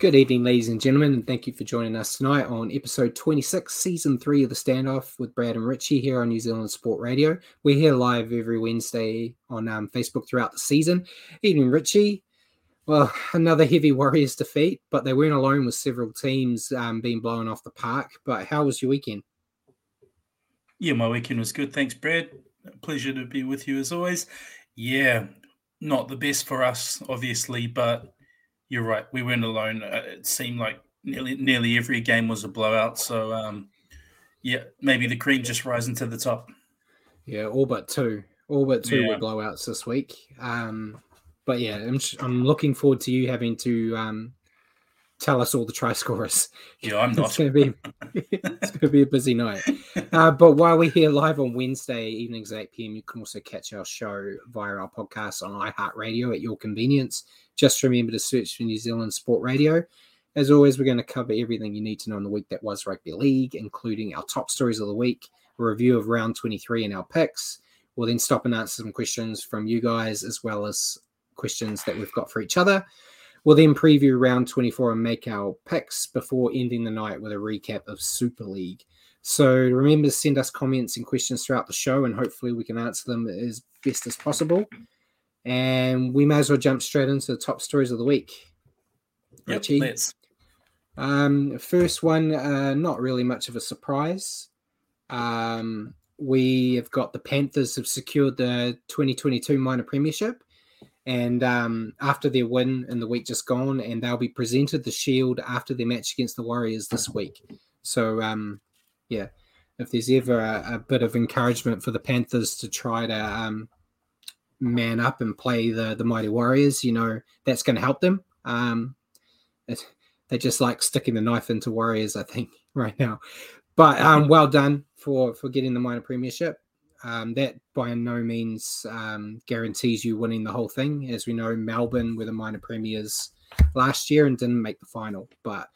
Good evening, ladies and gentlemen, and thank you for joining us tonight on episode 26, season three of the standoff with Brad and Richie here on New Zealand Sport Radio. We're here live every Wednesday on um, Facebook throughout the season. Evening, Richie. Well, another heavy Warriors defeat, but they weren't alone with several teams um, being blown off the park. But how was your weekend? Yeah, my weekend was good. Thanks, Brad. Pleasure to be with you as always. Yeah, not the best for us, obviously, but you're right. We weren't alone. Uh, it seemed like nearly nearly every game was a blowout. So, um, yeah, maybe the cream just rising to the top. Yeah, all but two. All but two yeah. were blowouts this week. Um, but yeah, I'm, I'm looking forward to you having to um, tell us all the try scorers. Yeah, I'm not. it's going to be it's going to be a busy night. Uh, but while we're here live on Wednesday evenings at 8 p.m., you can also catch our show via our podcast on iHeartRadio at your convenience. Just remember to search for New Zealand Sport Radio. As always, we're going to cover everything you need to know in the week that was rugby league, including our top stories of the week, a review of round 23 and our picks. We'll then stop and answer some questions from you guys, as well as questions that we've got for each other. We'll then preview round 24 and make our picks before ending the night with a recap of Super League. So remember to send us comments and questions throughout the show, and hopefully we can answer them as best as possible. And we may as well jump straight into the top stories of the week. Yep, Richie. let's. Um, first one, uh, not really much of a surprise. Um, we have got the Panthers have secured the 2022 minor premiership, and um, after their win in the week just gone, and they'll be presented the shield after their match against the Warriors this week. So, um, yeah, if there's ever a, a, bit of encouragement for the Panthers to try to um, man up and play the the mighty Warriors, you know that's going to help them. Um, it, they just like sticking the knife into Warriors, I think, right now. But um, well done for for getting the minor premiership. Um, that by no means um, guarantees you winning the whole thing. As we know, Melbourne were the minor premiers last year and didn't make the final. But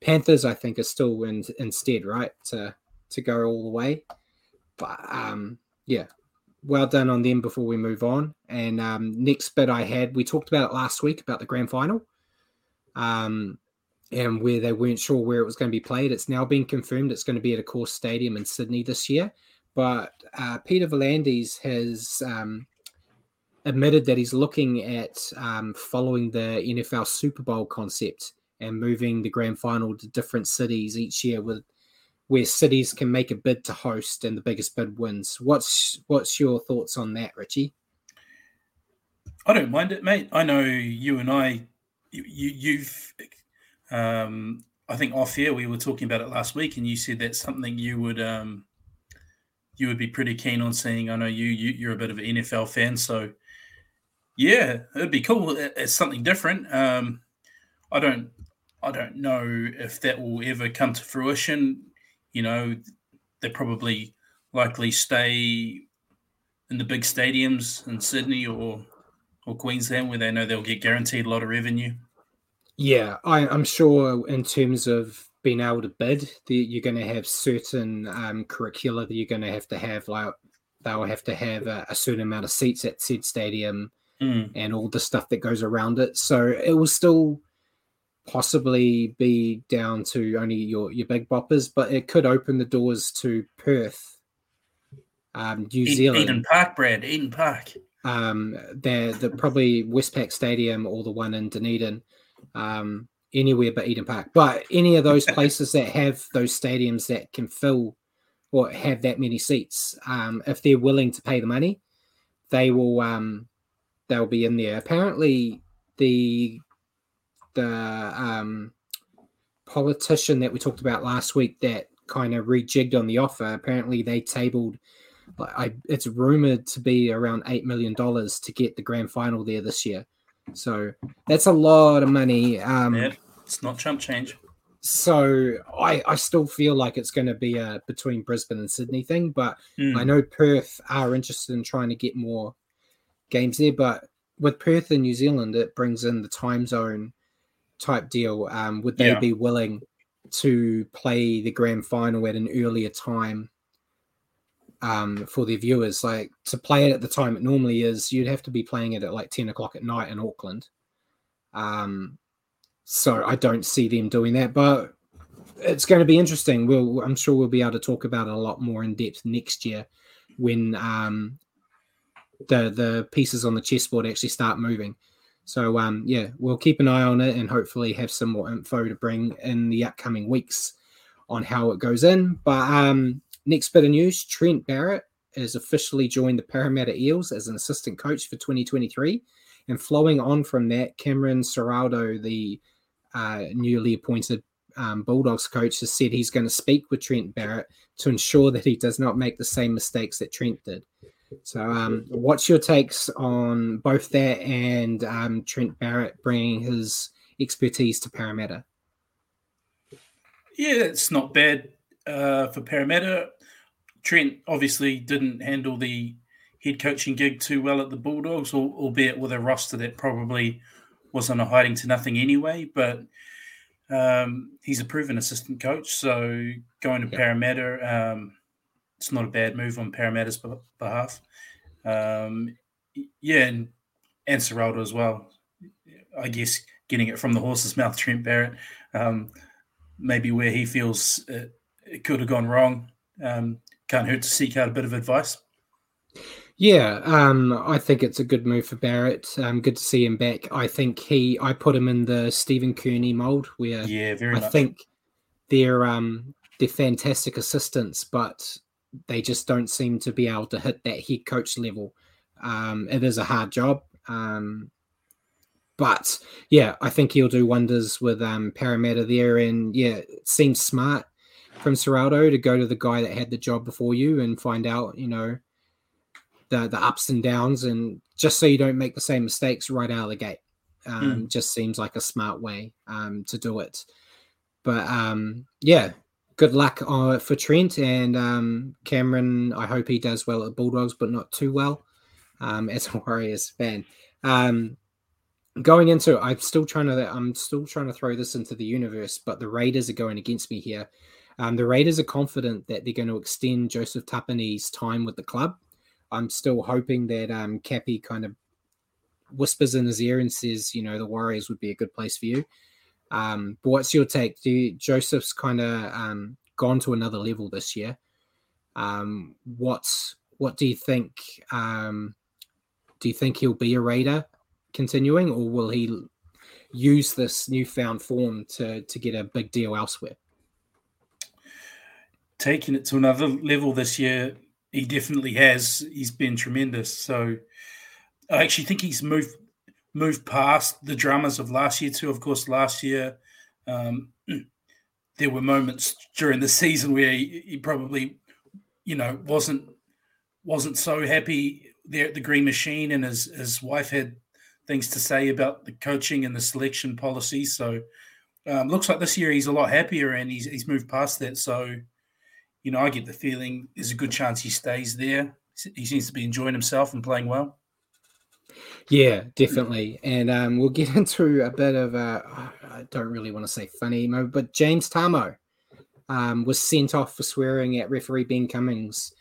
Panthers, I think, are still in, instead right to to go all the way. But um, yeah, well done on them before we move on. And um, next bit I had, we talked about it last week about the grand final, um, and where they weren't sure where it was going to be played. It's now been confirmed it's going to be at Accor Stadium in Sydney this year. But uh, Peter V'landys has um, admitted that he's looking at um, following the NFL Super Bowl concept and moving the grand final to different cities each year with where cities can make a bid to host and the biggest bid wins. What's what's your thoughts on that, Richie? I don't mind it, mate. I know you and I, you, you've, um, I think off air we were talking about it last week, and you said that's something you would, um, you would be pretty keen on seeing. I know you, you you're a bit of an NFL fan, so yeah, it'd be cool. It's something different. Um, I don't, I don't know if that will ever come to fruition you know, they probably likely stay in the big stadiums in Sydney or or Queensland where they know they'll get guaranteed a lot of revenue. Yeah, I, I, am sure in terms of being able to bid. That you're going to have certain um, curricula that you're going to have to have, like they'll have to have a, a certain amount of seats at said stadium Mm. and all the stuff that goes around it. So it will still possibly be down to only your your big boppers, but it could open the doors to Perth, um, New Eden, Zealand. Eden Park, Brad. Eden Park. um, they're the probably Westpac Stadium or the one in Dunedin, um, anywhere but Eden Park. But any of those places that have those stadiums that can fill or have that many seats, um, if they're willing to pay the money, they will um, they'll be in there. Apparently, the the um, politician that we talked about last week that kind of rejigged on the offer. Apparently, they tabled. I, it's rumored to be around eight million dollars to get the grand final there this year. So that's a lot of money. Um, it's not chump change. So I, I still feel like it's going to be a between Brisbane and Sydney thing, but Mm. I know Perth are interested in trying to get more games there. But with Perth in New Zealand, it brings in the time zone type deal. Um, would they Yeah. be willing to play the grand final at an earlier time um, for their viewers? Like to play it at the time it normally is, you'd have to be playing it at like 10 o'clock at night in Auckland. Um, so I don't see them doing that, but it's going to be interesting. We'll, I'm sure we'll be able to talk about it a lot more in depth next year when um, the the pieces on the chessboard actually start moving. So um, yeah, we'll keep an eye on it and hopefully have some more info to bring in the upcoming weeks on how it goes in. But um, next bit of news: Trent Barrett has officially joined the Parramatta Eels as an assistant coach for 2023. And flowing on from that, Cameron Ciraldo, the uh, newly appointed um, Bulldogs coach, has said he's going to speak with Trent Barrett to ensure that he does not make the same mistakes that Trent did. So, um, what's your takes on both that and um, Trent Barrett bringing his expertise to Parramatta? Yeah, it's not bad uh, for Parramatta. Trent obviously didn't handle the head coaching gig too well at the Bulldogs, albeit with a roster that probably was on a hiding to nothing anyway. But um, he's a proven assistant coach, so going to Yeah. Parramatta, um, it's not a bad move on Parramatta's be- behalf. Um, yeah, and, and Ciraldo as well. I guess getting it from the horse's mouth, Trent Barrett. Um, maybe where he feels it, it could have gone wrong. Um, can't hurt to seek out a bit of advice. Yeah, um, I think it's a good move for Barrett. Um, good to see him back. I think he, I put him in the Stephen Kearney mold where Yeah, very I much. think they're um they're fantastic assistants, but they just don't seem to be able to hit that head coach level. Um, it is a hard job. Um, but yeah, I think he'll do wonders with um Parramatta there, and yeah, it seems smart from Ciraldo to go to the guy that had the job before you and find out, you know, the the ups and downs, and just so you don't make the same mistakes right out of the gate. Um, Just seems like a smart way um, to do it. But um, yeah, good luck uh, for Trent and um, Cameron. I hope he does well at Bulldogs, but not too well um, as a Warriors fan. Um, going into, I'm still trying to, I'm still trying to throw this into the universe, but the Raiders are going against me here. Um, the Raiders are confident that they're going to extend Joseph Tapine's time with the club. I'm still hoping that um, Cappy kind of whispers in his ear and says, you know, the Warriors would be a good place for you. Um, but what's your take? Do you, Joseph's kind of um, gone to another level this year? Um, what do you think? Um, do you think he'll be a Raider continuing, or will he use this newfound form to to get a big deal elsewhere? Taking it to another level this year, he definitely has. He's been tremendous. So I actually think he's moved moved past the dramas of last year too. Of course, last year um, there were moments during the season where he, he probably, you know, wasn't wasn't so happy there at the Green Machine, and his his wife had things to say about the coaching and the selection policy. So um, looks like this year he's a lot happier, and he's he's moved past that. So you know, I get the feeling there's a good chance he stays there. He seems to be enjoying himself and playing well. Yeah, definitely. And um, we'll get into a bit of a, I don't really want to say funny, but James Tamou um, was sent off for swearing at referee Ben Cummins.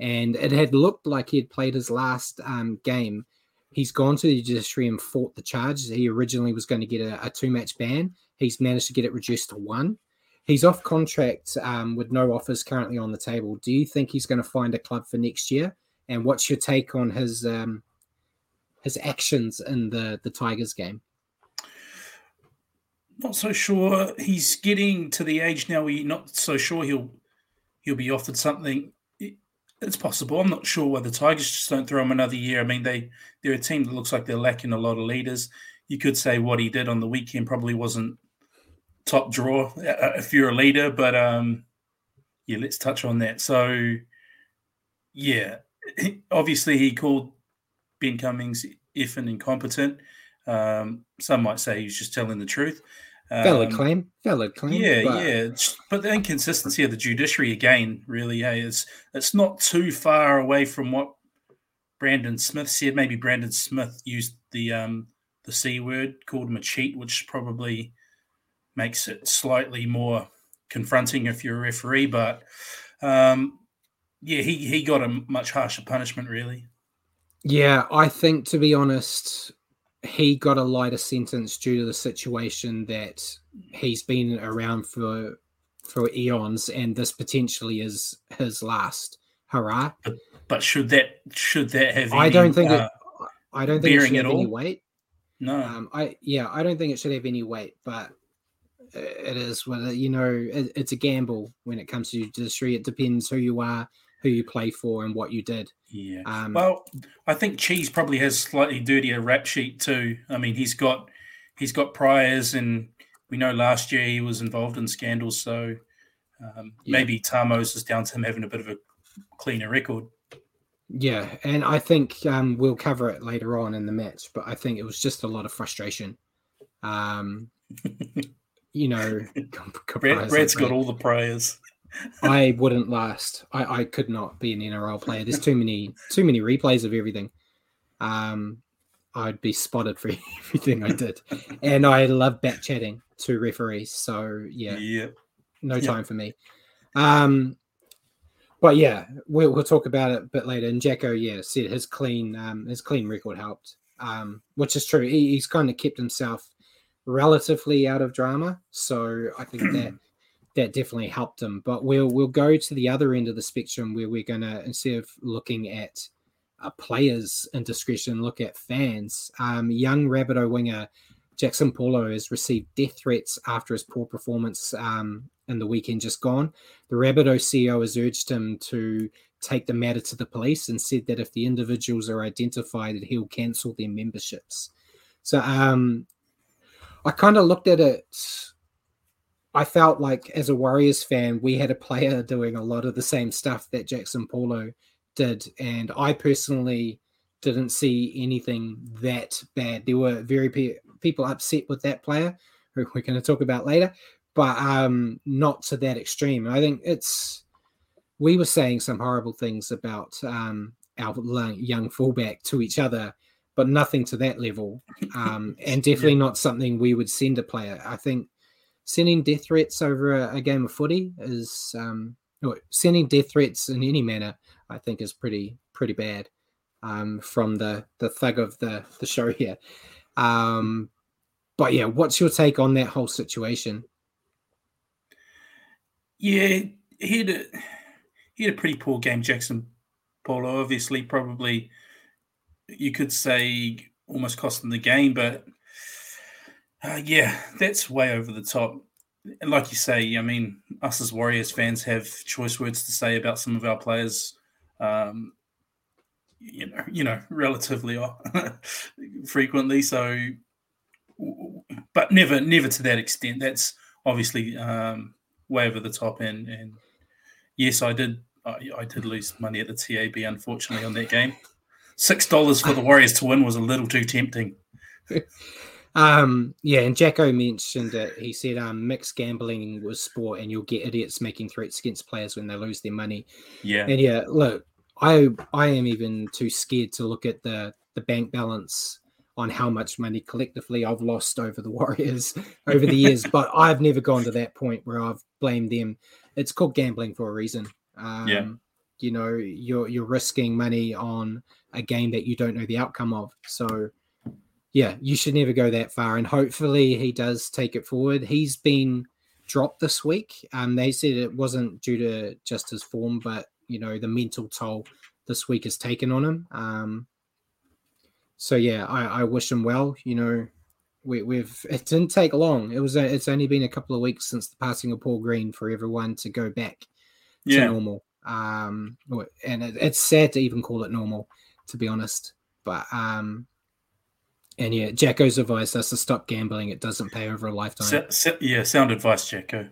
And it had looked like he had played his last um, game. He's gone to the judiciary and fought the charge. He originally was going to get a, a two match ban. He's managed to get it reduced to one. He's off contract um, with no offers currently on the table. Do you think he's going to find a club for next year? And what's your take on his um, his actions in the the Tigers game? Not so sure. He's getting to the age now where you're not so sure he'll he'll be offered something. It's possible. I'm not sure why the Tigers just don't throw him another year. I mean, they they're a team that looks like they're lacking a lot of leaders. You could say what he did on the weekend probably wasn't top draw if you're a leader, but um, yeah, let's touch on that. So, yeah, obviously he called Ben Cummins if effing incompetent. Um, some might say he's just telling the truth. Um, valid claim, valid claim. Yeah, but... yeah. But the inconsistency of the judiciary again, really, hey, it's it's not too far away from what Brandon Smith said. Maybe Brandon Smith used the um, the c word, called him a cheat, which probably makes it slightly more confronting if you're a referee. But um, yeah, he he got a much harsher punishment, really. Yeah, I think to be honest, he got a lighter sentence due to the situation that he's been around for for eons, and this potentially is his last hurrah. But, but should that should that have? I don't think uh, it. I don't think it should have any weight. No, um, I yeah, I don't think it should have any weight, but it is whether you know it, it's a gamble when it comes to judiciary. It depends who you are, who you play for, and what you did. Yeah. Um, well, I think Cheese probably has slightly dirtier rap sheet too. I mean, he's got he's got priors, and we know last year he was involved in scandals. So um, yeah. maybe Tamou's is down to him having a bit of a cleaner record. Yeah, and I think um, we'll cover it later on in the match, but I think it was just a lot of frustration. Um, you know, Brad, has got all the prayers. I wouldn't last. I, I could not be an NRL player. There's too many too many replays of everything. Um, I'd be spotted for everything I did, and I love back chatting to referees. So yeah, yeah. no time for me. Um, but yeah, we'll, we'll talk about it a bit later. And Jacko, yeah, said his clean um, his clean record helped, um, which is true. He, he's kind of kept himself relatively out of drama. So I think that that definitely helped him. But we'll we'll go to the other end of the spectrum where we're gonna instead of looking at a players' indiscretion, look at fans. Um, young Rabbitoh winger Jaxson Paulo has received death threats after his poor performance um, in the weekend just gone. The Rabbitoh CEO has urged him to take the matter to the police and said that if the individuals are identified, that he'll cancel their memberships. So um, I kind of looked at it. I felt like as a Warriors fan, we had a player doing a lot of the same stuff that Jaxson Paulo did. And I personally didn't see anything that bad. There were very pe- people upset with that player, who we're going to talk about later, but um, not to that extreme. I think it's, we were saying some horrible things about um, our young fullback to each other but nothing to that level. Um, and definitely yeah. not something we would send a player. I think sending death threats over a, a game of footy is um, sending death threats in any manner. I think is pretty pretty bad um, from the the thug of the the show here. Um, but yeah, what's your take on that whole situation? Yeah, he had a he had a pretty poor game, Jaxson Paulo. Obviously, probably you could say almost cost them the game, but uh, yeah, that's way over the top. And like you say, I mean, us as Warriors fans have choice words to say about some of our players. Um, you know, you know, relatively frequently. So, but never, never to that extent. That's obviously um, way over the top. And, and yes, I did, I, I did lose money at the TAB, unfortunately, on that game six dollars for the Warriors to win was a little too tempting. um, yeah, and Jacko mentioned it. He said um, mixed gambling was sport, and you'll get idiots making threats against players when they lose their money. Yeah, and yeah, look, I I am even too scared to look at the the bank balance on how much money collectively I've lost over the Warriors over the years, but I've never gone to that point where I've blamed them. It's called gambling for a reason. Um, Yeah. You know, you're you're risking money on a game that you don't know the outcome of. So, yeah, you should never go that far. And hopefully, he does take it forward. He's been dropped this week. Um, they said it wasn't due to just his form, but you know the mental toll this week has taken on him. Um, so yeah, I, I wish him well. You know, we, we've it didn't take long. It was a, it's only been a couple of weeks since the passing of Paul Green for everyone to go back to normal. Um, and it, it's sad to even call it normal, to be honest. But um, and yeah, Jacko's advised us to stop gambling. It doesn't pay over a lifetime. Yeah, sound advice, Jacko.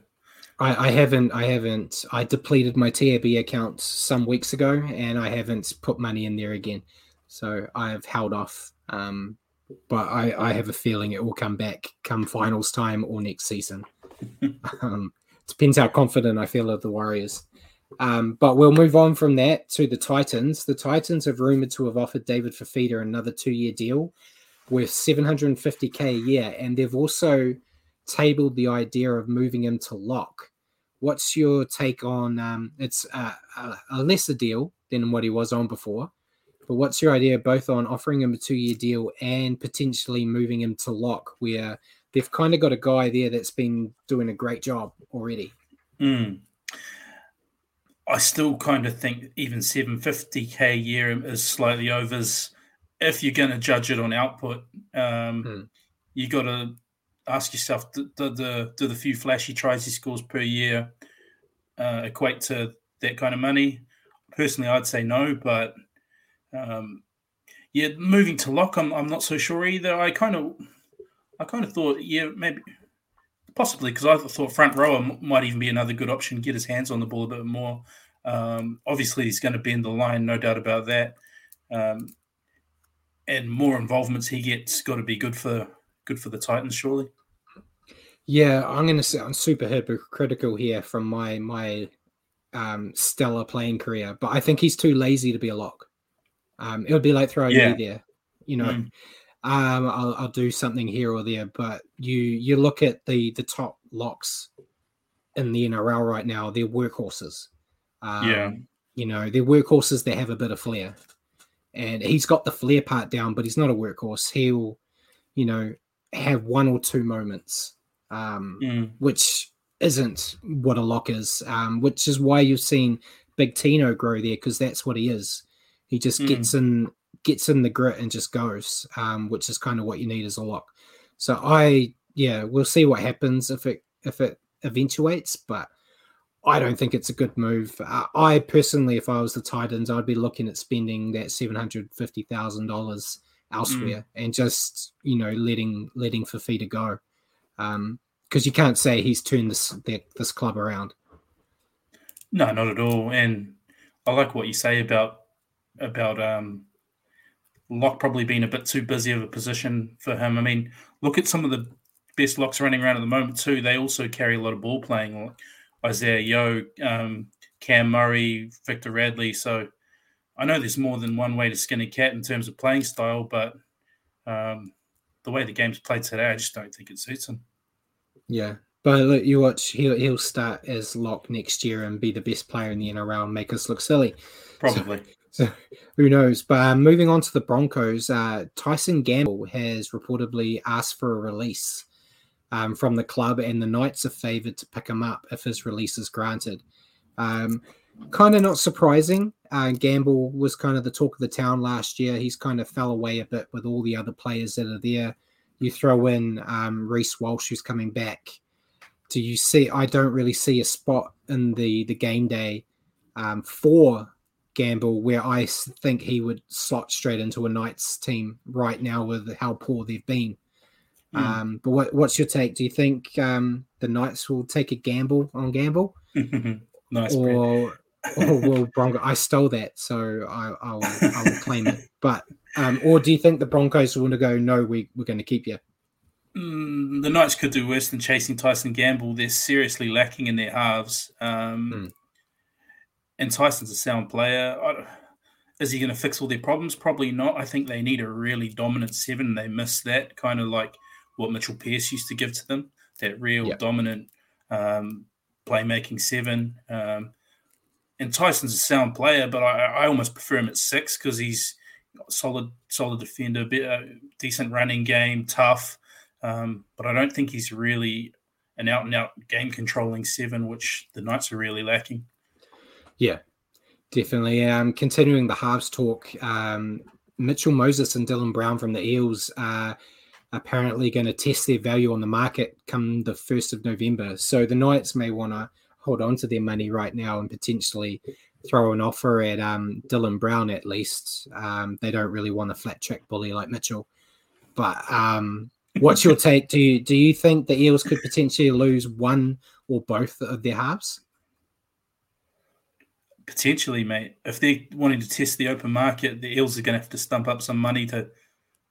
I, I haven't I haven't I depleted my TAB account some weeks ago and I haven't put money in there again. So I've held off. Um, but I, I have a feeling it will come back come finals time or next season. um, depends how confident I feel of the Warriors. Um, but we'll move on from that to the Titans. The Titans have rumored to have offered David Fifita another two-year deal worth 750k a year, and they've also tabled the idea of moving him to lock. What's your take on? Um, it's a, a, a lesser deal than what he was on before, but what's your idea both on offering him a two-year deal and potentially moving him to lock, where they've kind of got a guy there that's been doing a great job already? Mm. I still kind of think even 750k a year is slightly overs. If you're going to judge it on output, um, Hmm. you got to ask yourself: do, do the do the few flashy tries he scores per year uh, equate to that kind of money? Personally, I'd say no, but um, yeah, moving to lock, I'm, I'm not so sure either. I kind of I kind of thought, yeah, maybe possibly because I thought front rower might even be another good option. Get his hands on the ball a bit more. Um, obviously, he's going to bend the line, no doubt about that. Um, and more involvements he gets, got to be good for good for the Titans, surely. Yeah, I'm going to say I'm super hypocritical here from my my um, stellar playing career, but I think he's too lazy to be a lock. Um, it would be like throwing Yeah. me there, you know. Mm. Um, I'll, I'll do something here or there, but you you look at the the top locks in the NRL right now, they're workhorses. Um, Yeah. you know, they're workhorses that have a bit of flair, and he's got the flair part down, but he's not a workhorse. He'll, you know, have one or two moments. Um, Mm. which isn't what a lock is, um, which is why you've seen Big Tino grow there because that's what he is. He just Mm. gets in, gets in the grit and just goes, um, which is kind of what you need as a lock. So I, yeah, we'll see what happens if it if it eventuates, but I don't think it's a good move. Uh, I personally, if I was the Titans, I'd be looking at spending that seven hundred fifty thousand dollars elsewhere and just you know letting letting Fifita go because you can't say he's turned this that, this club around. No, not at all. And I like what you say about about um, Locke probably being a bit too busy of a position for him. I mean, look at some of the best locks running around at the moment too. They also carry a lot of ball playing, Isaiah Yeo, um, Cam Murray, Victor Radley. So I know there's more than one way to skin a cat in terms of playing style, but um, the way the game's played today, I just don't think it suits him. Yeah, but look, you watch he'll he'll start as lock next year and be the best player in the NRL and make us look silly. Probably. So who knows? But um, moving on to the Broncos, uh, Tyson Gamble has reportedly asked for a release um, from the club, and the Knights are favoured to pick him up if his release is granted. Um, kind of not surprising. Uh, Gamble was kind of the talk of the town last year. He's kind of fell away a bit with all the other players that are there. You throw in um, Reece Walsh, who's coming back. Do you see? I don't really see a spot in the the game day um, for Gamble where I think he would slot straight into a Knights team right now with how poor they've been. Mm. Um, but what, what's your take? Do you think um, the Knights will take a gamble on Gamble, nice. Or or will Bronco? I stole that, so I, I'll I'll claim it. But um, or do you think the Broncos want to go? No, we we're going to keep you. Mm, the Knights could do worse than chasing Tyson Gamble. They're seriously lacking in their halves. Um, Hmm. And Tyson's a sound player. I, is he going to fix all their problems? Probably not. I think they need a really dominant seven. They miss that kind of like what Mitchell Pearce used to give to them, that real yep. dominant um, playmaking seven. Um, and Tyson's a sound player, but I, I almost prefer him at six because he's solid, solid defender, bit, uh, decent running game, tough. Um, but I don't think he's really an out and out game controlling seven, which the Knights are really lacking. Yeah, Definitely. Um, continuing the halves talk, um, Mitchell Moses and Dylan Brown from the Eels are apparently going to test their value on the market come the 1st of November. So the Knights may want to hold on to their money right now and potentially throw an offer at um, Dylan Brown at least. Um, they don't really want a flat track bully like Mitchell. But um, what's your take? Do you, do you think the Eels could potentially lose one or both of their halves? Potentially, mate. If they're wanting to test the open market, the Eels are going to have to stump up some money to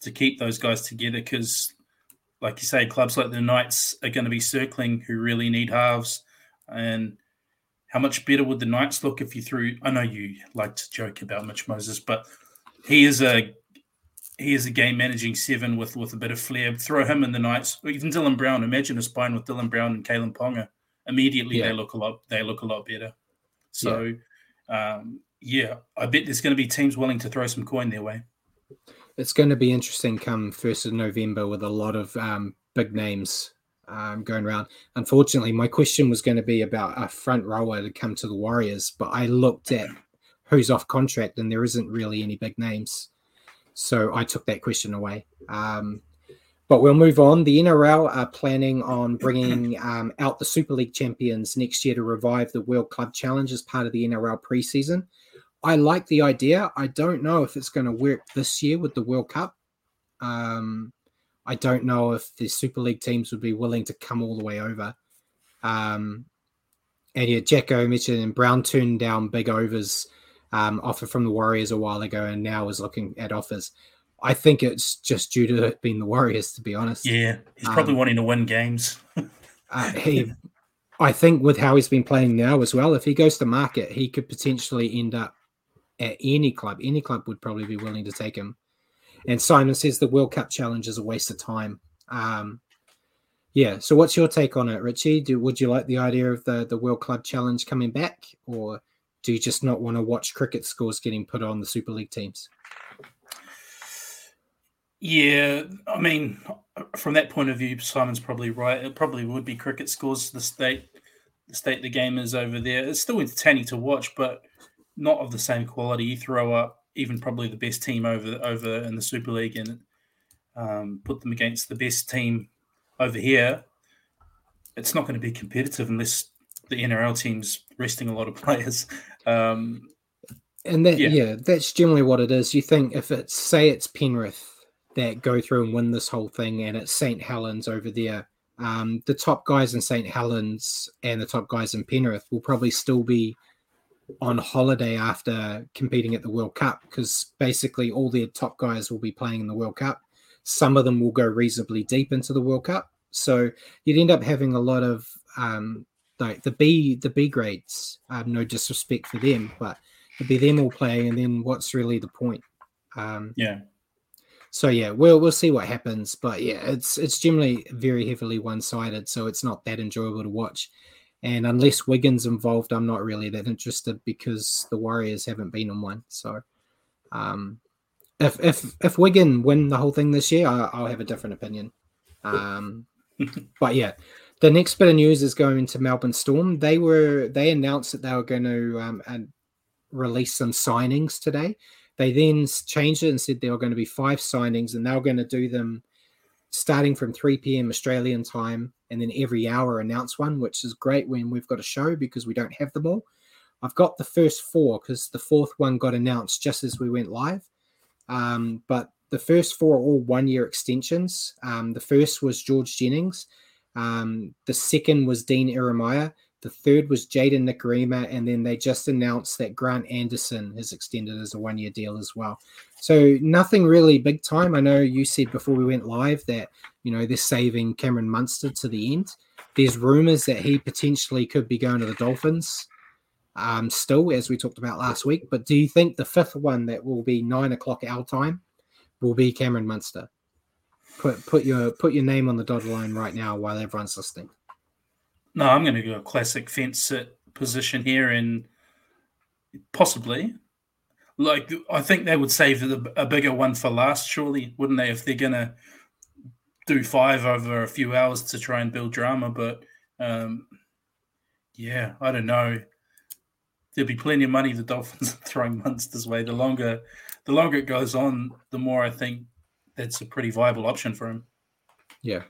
to keep those guys together because, like you say, clubs like the Knights are going to be circling who really need halves. And how much better would the Knights look if you threw? I know you like to joke about Mitch Moses, but he is a he is a game managing seven with with a bit of flair. Throw him in the Knights, or even Dylan Brown. Imagine a spine with Dylan Brown and Kalyn Ponga. Immediately, yeah. they look a lot. They look a lot better. So. Yeah um, yeah, I bet there's going to be teams willing to throw some coin their way. It's going to be interesting come first of November with a lot of um, big names um, going around. Unfortunately, my question was going to be about a front rower to come to the Warriors, but I looked at who's off contract and there isn't really any big names. So I took that question away. Um, but we'll move on. The NRL are planning on bringing um, out the Super League champions next year to revive the World Club Challenge as part of the NRL preseason. I like the idea. I don't know if it's going to work this year with the World Cup. Um, I don't know if the Super League teams would be willing to come all the way over. Um, and yeah, Jacko mentioned and Brown turned down big overs um, offer from the Warriors a while ago, and now is looking at offers. I think it's just due to it being the Warriors, to be honest. Yeah, he's probably um, wanting to win games. uh, he, I think, with how he's been playing now as well, if he goes to market, he could potentially end up at any club. Any club would probably be willing to take him. And Simon says the World Cup challenge is a waste of time. Um, yeah. So, what's your take on it, Richie? Do, would you like the idea of the the World Club Challenge coming back, or do you just not want to watch cricket scores getting put on the Super League teams? Yeah, I mean, from that point of view, Simon's probably right. It probably would be cricket scores. The state, the state the game is over there. It's still entertaining to watch, but not of the same quality. You throw up even probably the best team over over in the Super League and um, put them against the best team over here. It's not going to be competitive unless the NRL team's resting a lot of players. Um, and that yeah. yeah, that's generally what it is. You think if it's say it's Penrith that go through and win this whole thing, and it's St. Helens over there. Um, the top guys in St. Helens and the top guys in Penrith will probably still be on holiday after competing at the World Cup because basically all their top guys will be playing in the World Cup. Some of them will go reasonably deep into the World Cup, so you'd end up having a lot of um, like the B the B grades. Um, no disrespect for them, but it'd be them all playing, and then what's really the point? Um, yeah. So yeah, we'll we'll see what happens. But yeah, it's it's generally very heavily one sided, so it's not that enjoyable to watch. And unless Wigan's involved, I'm not really that interested because the Warriors haven't been on one. So um, if if if Wigan win the whole thing this year, I, will have a different opinion. Um, but yeah, the next bit of news is going to Melbourne Storm. They were they announced that they were going to um, release some signings today. They then changed it and said there were going to be five signings, and they were going to do them starting from 3 p.m. Australian time, and then every hour announce one, which is great when we've got a show because we don't have them all. I've got the first four because the fourth one got announced just as we went live. Um, but the first four are all one year extensions. Um, the first was George Jennings. Um, the second was Dean Ieremia. The third was Jayden Nikorima, and then they just announced that Grant Anderson has extended as a one year deal as well. So nothing really big time. I know you said before we went live that you know they're saving Cameron Munster to the end. There's rumors that he potentially could be going to the Dolphins. um, still, as we talked about last week. But do you think the fifth one that will be nine o'clock our time will be Cameron Munster? Put put your put your name on the dotted line right now while everyone's listening. No, I'm going to go classic fence sit position here, and possibly, like I think they would save the, a bigger one for last, surely, wouldn't they? If they're going to do five over a few hours to try and build drama, but um, yeah, I don't know. There'll be plenty of money the Dolphins are throwing Munster's way. The longer, the longer it goes on, the more I think that's a pretty viable option for him. Yeah.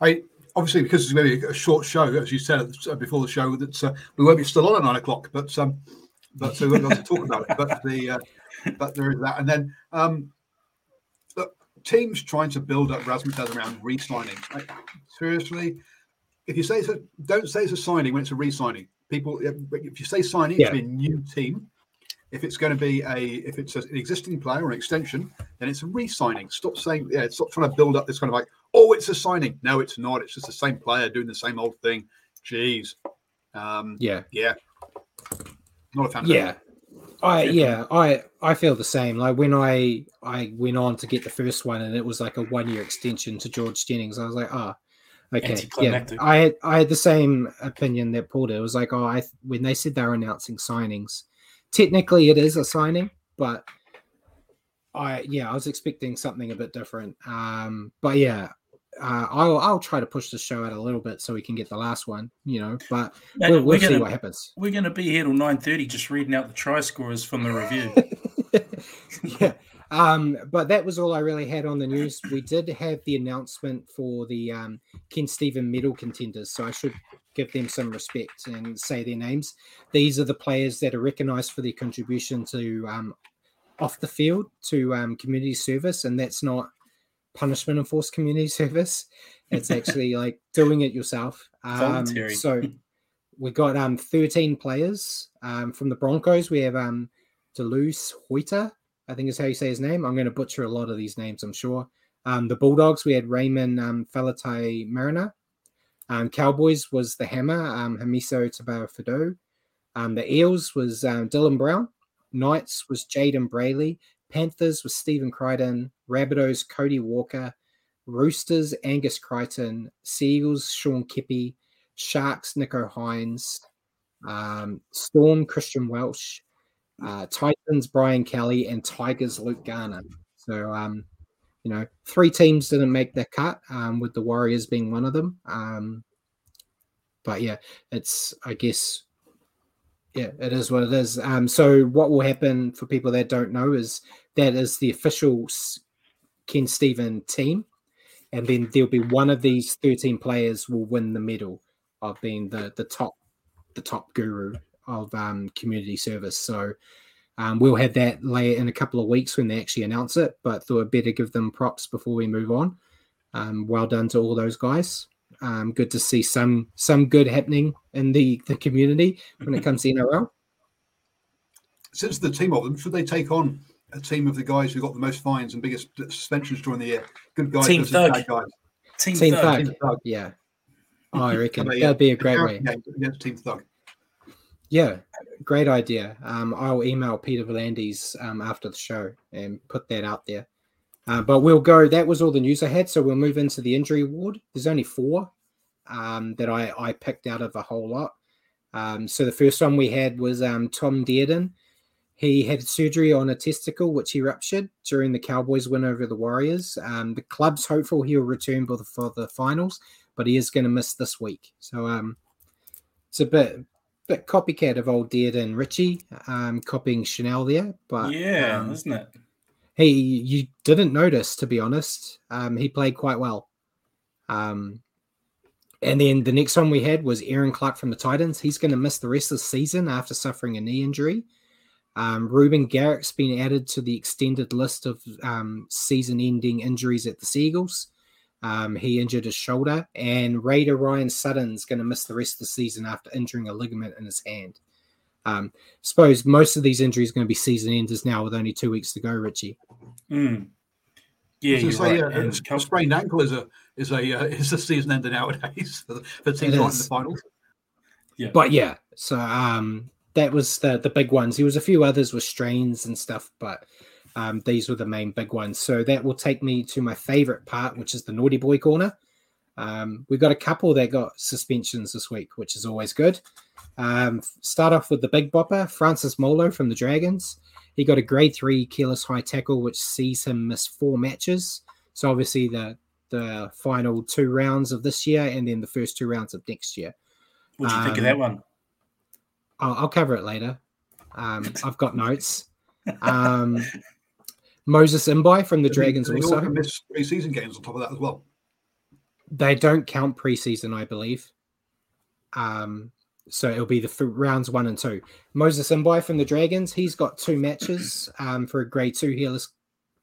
I obviously because it's going to be a short show, as you said before the show, that uh, we won't be still on at nine o'clock, but um, but so we won't be able to talk about it. But the uh, but there is that, and then um, look, teams trying to build up Razzmatazz around re-signing. Like, seriously, if you say it's a, don't say it's a signing when it's a re-signing. People, if you say signing, yeah. it's a new team. If it's going to be a, if it's an existing player or an extension, then it's a re-signing. Stop saying, yeah, stop trying to build up this kind of like, oh, it's a signing. No, it's not. It's just the same player doing the same old thing. Jeez. Um, yeah, yeah. Not a fan. Yeah, I yeah I I feel the same. Like when I I went on to get the first one, and it was like a one year extension to George Jennings. I was like, ah. Oh, Okay. Yeah, I had I had the same opinion that Paul did. It was like, oh, I when they said they were announcing signings, technically it is a signing, but I yeah, I was expecting something a bit different. Um, but yeah, uh, I'll I'll try to push the show out a little bit so we can get the last one, you know. But we'll, we'll gonna, see what happens. We're going to be here till nine thirty, just reading out the try scores from the review. yeah, um, but that was all I really had on the news. We did have the announcement for the um, Ken Stephen medal contenders, so I should give them some respect and say their names. These are the players that are recognised for their contribution to um, off the field to um, community service, and that's not punishment enforced community service. It's actually like doing it yourself. Um, so we got um 13 players um, from the Broncos. We have um Delouise Hoeter, I think is how you say his name. I'm going to butcher a lot of these names, I'm sure. Um, the Bulldogs, we had Raymond um, Falatai Mariner. Um, Cowboys was the Hammer, um, Hamiso Tabuai-Fidow. Um, the Eels was um, Dylan Brown. Knights was Jayden Brailey. Panthers was Stephen Crichton. Rabbitohs, Cody Walker. Roosters, Angus Crichton. Sea Eagles, Sean Keppie. Sharks, Nicho Hynes, Um, Storm, Christian Welch uh, Titans Brian Kelly, and Tigers Luke Garner. So, um, you know, three teams didn't make the cut, um, with the Warriors being one of them. Um, but yeah, it's I guess, yeah, it is what it is. Um, so what will happen for people that don't know is that is the official Ken Stephen team, and then there'll be one of these thirteen players will win the medal of being the the top the top guru of um, community service. So um, we'll have that later in a couple of weeks when they actually announce it. But thought I'd better give them props before we move on. Um, well done to all those guys. Um, good to see some some good happening in the the community when it comes to NRL. Since the team of them, should they take on a team of the guys who got the most fines and biggest suspensions during the year? Good guys team thug. bad guys. Team, team thug. Team thug. Yeah. Oh, I reckon that'd be a great way. Against Team Thug. Yeah, great idea. Um, I'll email Peter V'landys um, after the show and put that out there. Uh, but we'll go. That was all the news I had. So we'll move into the injury ward. There's only four um, that I, I picked out of a whole lot. Um, so the first one we had was um, Tom Dearden. He had surgery on a testicle, which he ruptured during the Cowboys win over the Warriors. Um, the club's hopeful he'll return for the, for the finals, but he is going to miss this week. So um, it's a bit bit copycat of old Dead and Richie, um, copying Chanel there. But yeah, um, isn't it? He, you didn't notice, to be honest. Um, he played quite well. Um, and then the next one we had was Erin Clark from the Titans. He's going to miss the rest of the season after suffering a knee injury. Um, Reuben Garrick's been added to the extended list of um, season-ending injuries at the Sea Eagles. Um, he injured his shoulder, and Raider Ryan Sutton's going to miss the rest of the season after injuring a ligament in his hand. Um, suppose most of these injuries are going to be season enders now with only two weeks to go, Richie. Mm. Yeah, you say, right. uh, a sprained ankle is a is a uh, is a season ender nowadays for, the, for teams in the finals. Yeah. But yeah, so um, that was the the big ones. There was a few others with strains and stuff, but um, these were the main big ones. So that will take me to my favorite part, which is the naughty boy corner. Um, we've got a couple that got suspensions this week, which is always good. Um, start off with the big bopper, Francis Molo from the Dragons. He got a grade three careless high tackle, which sees him miss four matches. So obviously the the final two rounds of this year and then the first two rounds of next year. What do you think of Um, that one? I'll, I'll cover it later. Um, I've got notes. Um, Moses Mbye from the Dragons They also. miss pre-season games on top of that as well. They don't count preseason, I believe. Um, so it'll be the f- rounds one and two. Moses Mbye from the Dragons, he's got two matches um, for a grade two careless,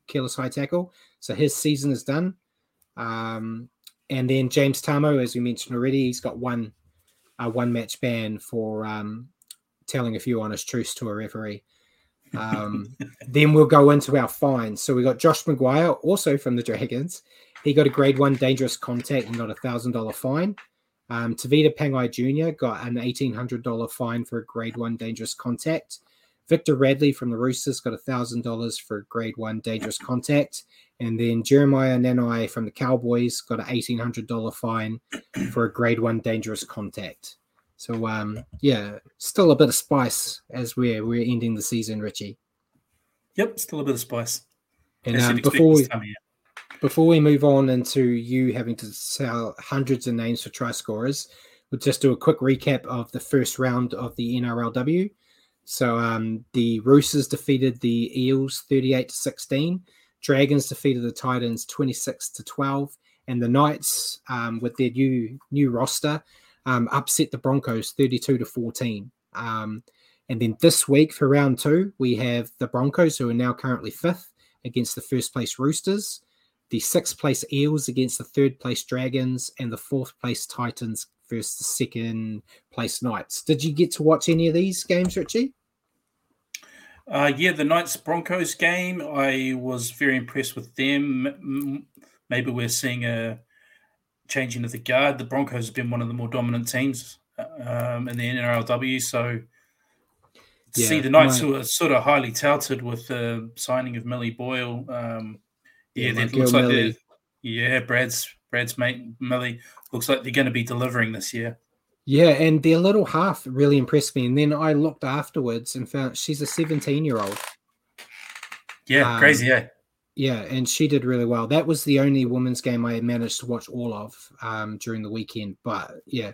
careless high tackle. So his season is done. Um, and then James Tamou, as we mentioned already, he's got one uh, one match ban for um, telling a few honest truths to a referee. Um, then we'll go into our fines. So we got Josh McGuire, also from the Dragons. He got a grade one dangerous contact and got a thousand dollar fine. Um, Tevita Pangai Jr. got an eighteen hundred dollar fine for a grade one dangerous contact. Victor Radley from the Roosters got a thousand dollars for a grade one dangerous contact, and then Jeremiah Nanai from the Cowboys got an eighteen hundred dollar fine for a grade one dangerous contact. So um, yeah, still a bit of spice as we're we're ending the season, Richie. Yep, still a bit of spice. And um, before we, before we move on into you having to sell hundreds of names for try scorers, we'll just do a quick recap of the first round of the NRLW. So um, the Roosters defeated the Eels 38 to 16. Dragons defeated the Titans 26 to 12. And the Knights, um, with their new new roster, um, upset the Broncos 32 to 14. Um, and then this week for round two, we have the Broncos, who are now currently fifth, against the first place Roosters the sixth place Eels against the third place Dragons, and the fourth place Titans versus the second place Knights. Did you get to watch any of these games, Richie? Uh, yeah, the Knights Broncos game, I was very impressed with them. Maybe we're seeing a changing of the guard. The Broncos have been one of the more dominant teams um, in the NRLW. So to see the Knights, who are sort of highly touted with the signing of Millie Boyle, um, yeah, Yeah, it looks like Millie. yeah, Brad's Brad's mate Millie looks like they're going to be delivering this year. Yeah, and their little half really impressed me. And then I looked afterwards and found she's a 17 year old. Yeah, Um, crazy, eh? Yeah, and she did really well. That was the only women's game I managed to watch all of um, during the weekend. But yeah,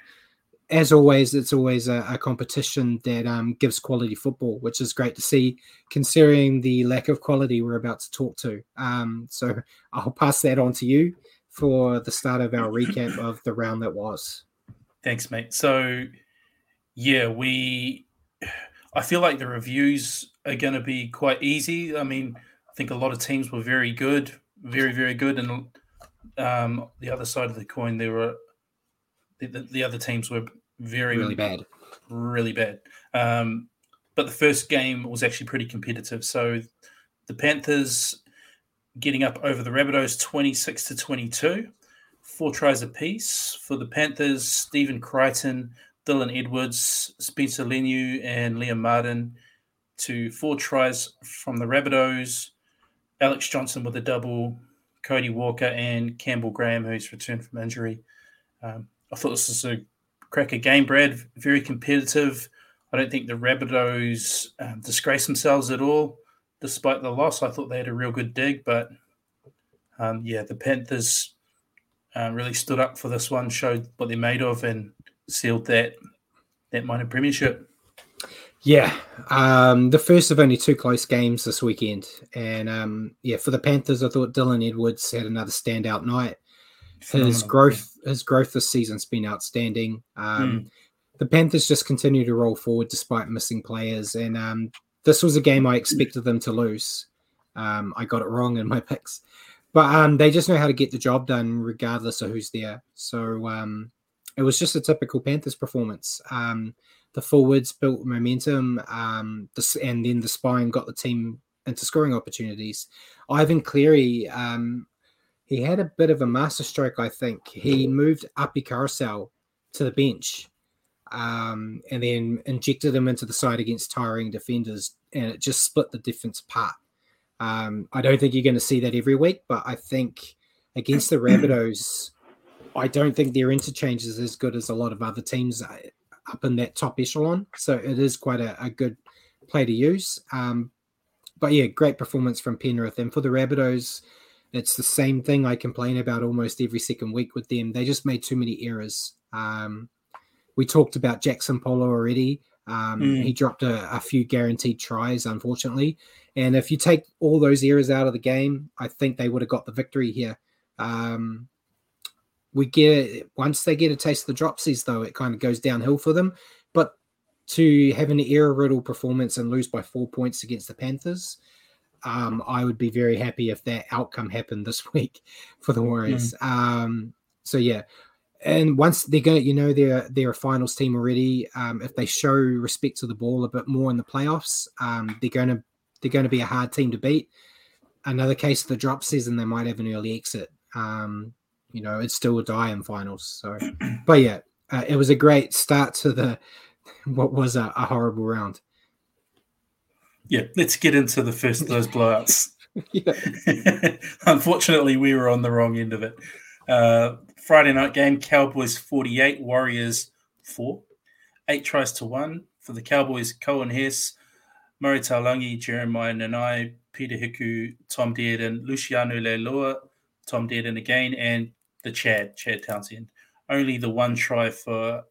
as always, it's always a, a competition that um, gives quality football, which is great to see, considering the lack of quality we're about to talk to. Um, so I'll pass that on to you for the start of our recap of the round that was. Thanks, mate. So, yeah, we. I feel like the reviews are going to be quite easy. I mean, think a lot of teams were very good, very, very good, and um, the other side of the coin, there were the, the, the other teams were very, Really bad. really bad. Um, but the first game was actually pretty competitive. So, the Panthers getting up over the Rabbitohs, twenty-six to twenty-two four tries apiece for the Panthers. Stephen Crichton, Dylan Edwards, Spencer Leniu, and Liam Martin to four tries from the Rabbitohs. Alex Johnston with a double, Cody Walker and Campbell Graham, who's returned from injury. Um, I thought this was a cracker game, Brad. Very competitive. I don't think the Rabbitohs um, disgrace themselves at all, despite the loss. I thought they had a real good dig, but um, yeah, the Panthers uh, really stood up for this one, showed what they're made of, and sealed that that minor premiership. Yeah, um, the first of only two close games this weekend, and um, yeah, for the Panthers, I thought Dylan Edwards had another standout night. His growth, his growth this season's been outstanding. Um, The Panthers just continue to roll forward despite missing players, and um, this was a game I expected them to lose. Um, I got it wrong in my picks, but um, they just know how to get the job done regardless of who's there. So um, it was just a typical Panthers performance. Um, the forwards built momentum, um, and then the spine got the team into scoring opportunities. Ivan Cleary, um, he had a bit of a masterstroke, I think. He moved Api Koroisau to the bench. um, and then injected him into the side against tiring defenders, and it just split the difference apart. Um, I don't think you're going to see that every week, but I think against the Rabbitohs, I don't think their interchange is as good as a lot of other teams up in that top echelon. So it is quite a, a good play to use. Um, but yeah, great performance from Penrith. And for the Rabbitohs, it's the same thing I complain about almost every second week with them. They just made too many errors. Um, we talked about Jaxson Paulo already. Um, mm. He dropped a, a, few guaranteed tries, unfortunately. And if you take all those errors out of the game, I think they would have got the victory here. Um, we get once they get a taste of the dropsies, though, it kind of goes downhill for them. But to have an error riddled performance and lose by four points against the Panthers, um, I would be very happy if that outcome happened this week for the Warriors. Mm. Um, so yeah, and once they're going, you know, they're they're a finals team already. Um, if they show respect to the ball a bit more in the playoffs, um, they're going to they're going to be a hard team to beat. Another case of the drop season, they might have an early exit. Um, you know, it's still a die in finals. So, but yeah, uh, it was a great start to the what was a, a horrible round. Yeah, let's get into the first of those blowouts. Unfortunately, we were on the wrong end of it. Uh, Friday night game, Cowboys 48, Warriors 4. Eight tries to one for the Cowboys, Coen Hess, Murray Taulagi, Jeremiah Nanai, Peter Hiku, Tom Dearden, Luciano Leilua, Tom Dearden again, and the Chad, Chad Townsend. Only the one try for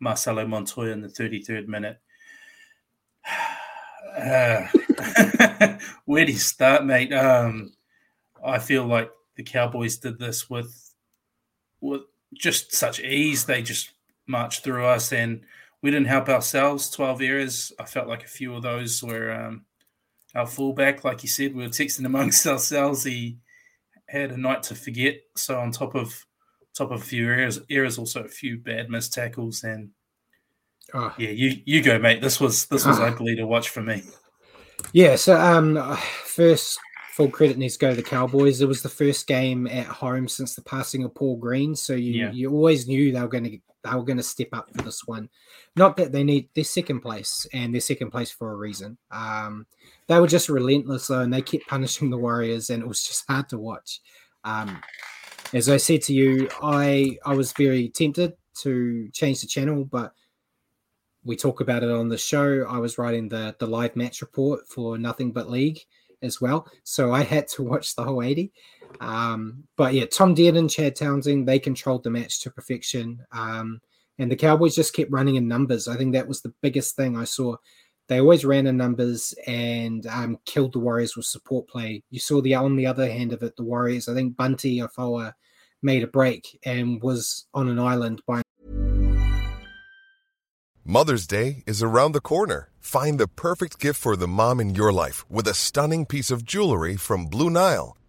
Marcelo Montoya in the 33rd minute. Uh, where do you start, mate? Um, I feel like the Cowboys did this with with just such ease. They just marched through us, and we didn't help ourselves. Twelve errors. I felt like a few of those were um, our fullback, like you said. We were texting amongst ourselves. He had a night to forget. So on top of top of a few errors, errors also a few bad missed tackles and Oh. Yeah, you you go, mate. This was this was oh. ugly to watch for me. Yeah. So um, first full credit needs to go to the Cowboys. It was the first game at home since the passing of Paul Green, so you yeah. you always knew they were going to they were going to step up for this one. Not that they need their second place, and their second place for a reason. Um, they were just relentless though, and they kept punishing the Warriors, and it was just hard to watch. Um, as I said to you, I I was very tempted to change the channel, but we talk about it on the show. I was writing the the live match report for Nothing But League as well, so I had to watch the whole eighty. Um, but yeah, Tom Dearden, and Chad Townsend, they controlled the match to perfection. Um, and the Cowboys just kept running in numbers. I think that was the biggest thing I saw. They always ran in numbers and um, killed the Warriors with support play. You saw the on the other hand of it, the Warriors. I think Bunty Afoa made a break and was on an island by Mother's Day is around the corner. Find the perfect gift for the mom in your life with a stunning piece of jewelry from Blue Nile.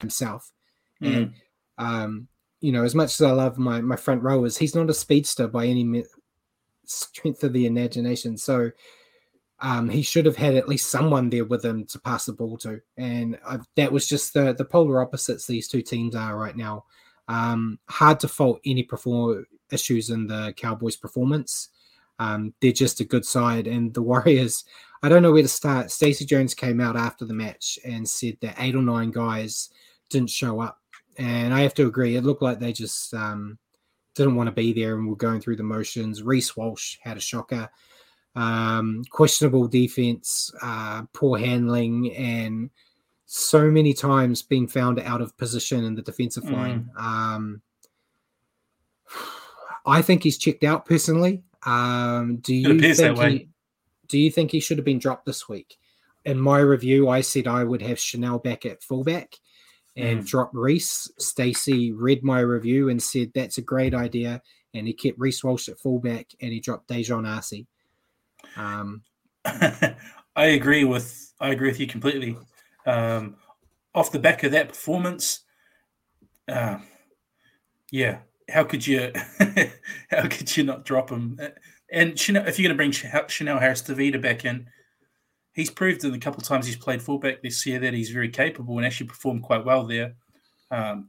himself. Mm. And um, you know, as much as I love my my front rowers, he's not a speedster by any strength of the imagination. So um, he should have had at least someone there with him to pass the ball to, and I, that was just the the polar opposites these two teams are right now. Um, hard to fault any perform issues in the Cowboys' performance. Um, they're just a good side, and the Warriors. I don't know where to start. Stacey Jones came out after the match and said that eight or nine guys didn't show up, and I have to agree. It looked like they just um, didn't want to be there and were going through the motions. Reece Walsh had a shocker. Um, questionable defense, uh, poor handling, and so many times being found out of position in the defensive Mm. line. Um, I think he's checked out personally. Um, do you think way. he, do you think he should have been dropped this week? In my review, I said I would have Chanel back at fullback and Mm. drop Reece. Stacey read my review and said that's a great idea, and he kept Reece Walsh at fullback and he dropped Dejon Arcee. Um, I agree with I agree with you completely. Um, off the back of that performance, uh, yeah, how could you how could you not drop him? And Chanel, if you're going to bring Chanel Harris Tavita back in, he's proved in the couple of times he's played fullback this year that he's very capable and actually performed quite well there. Um,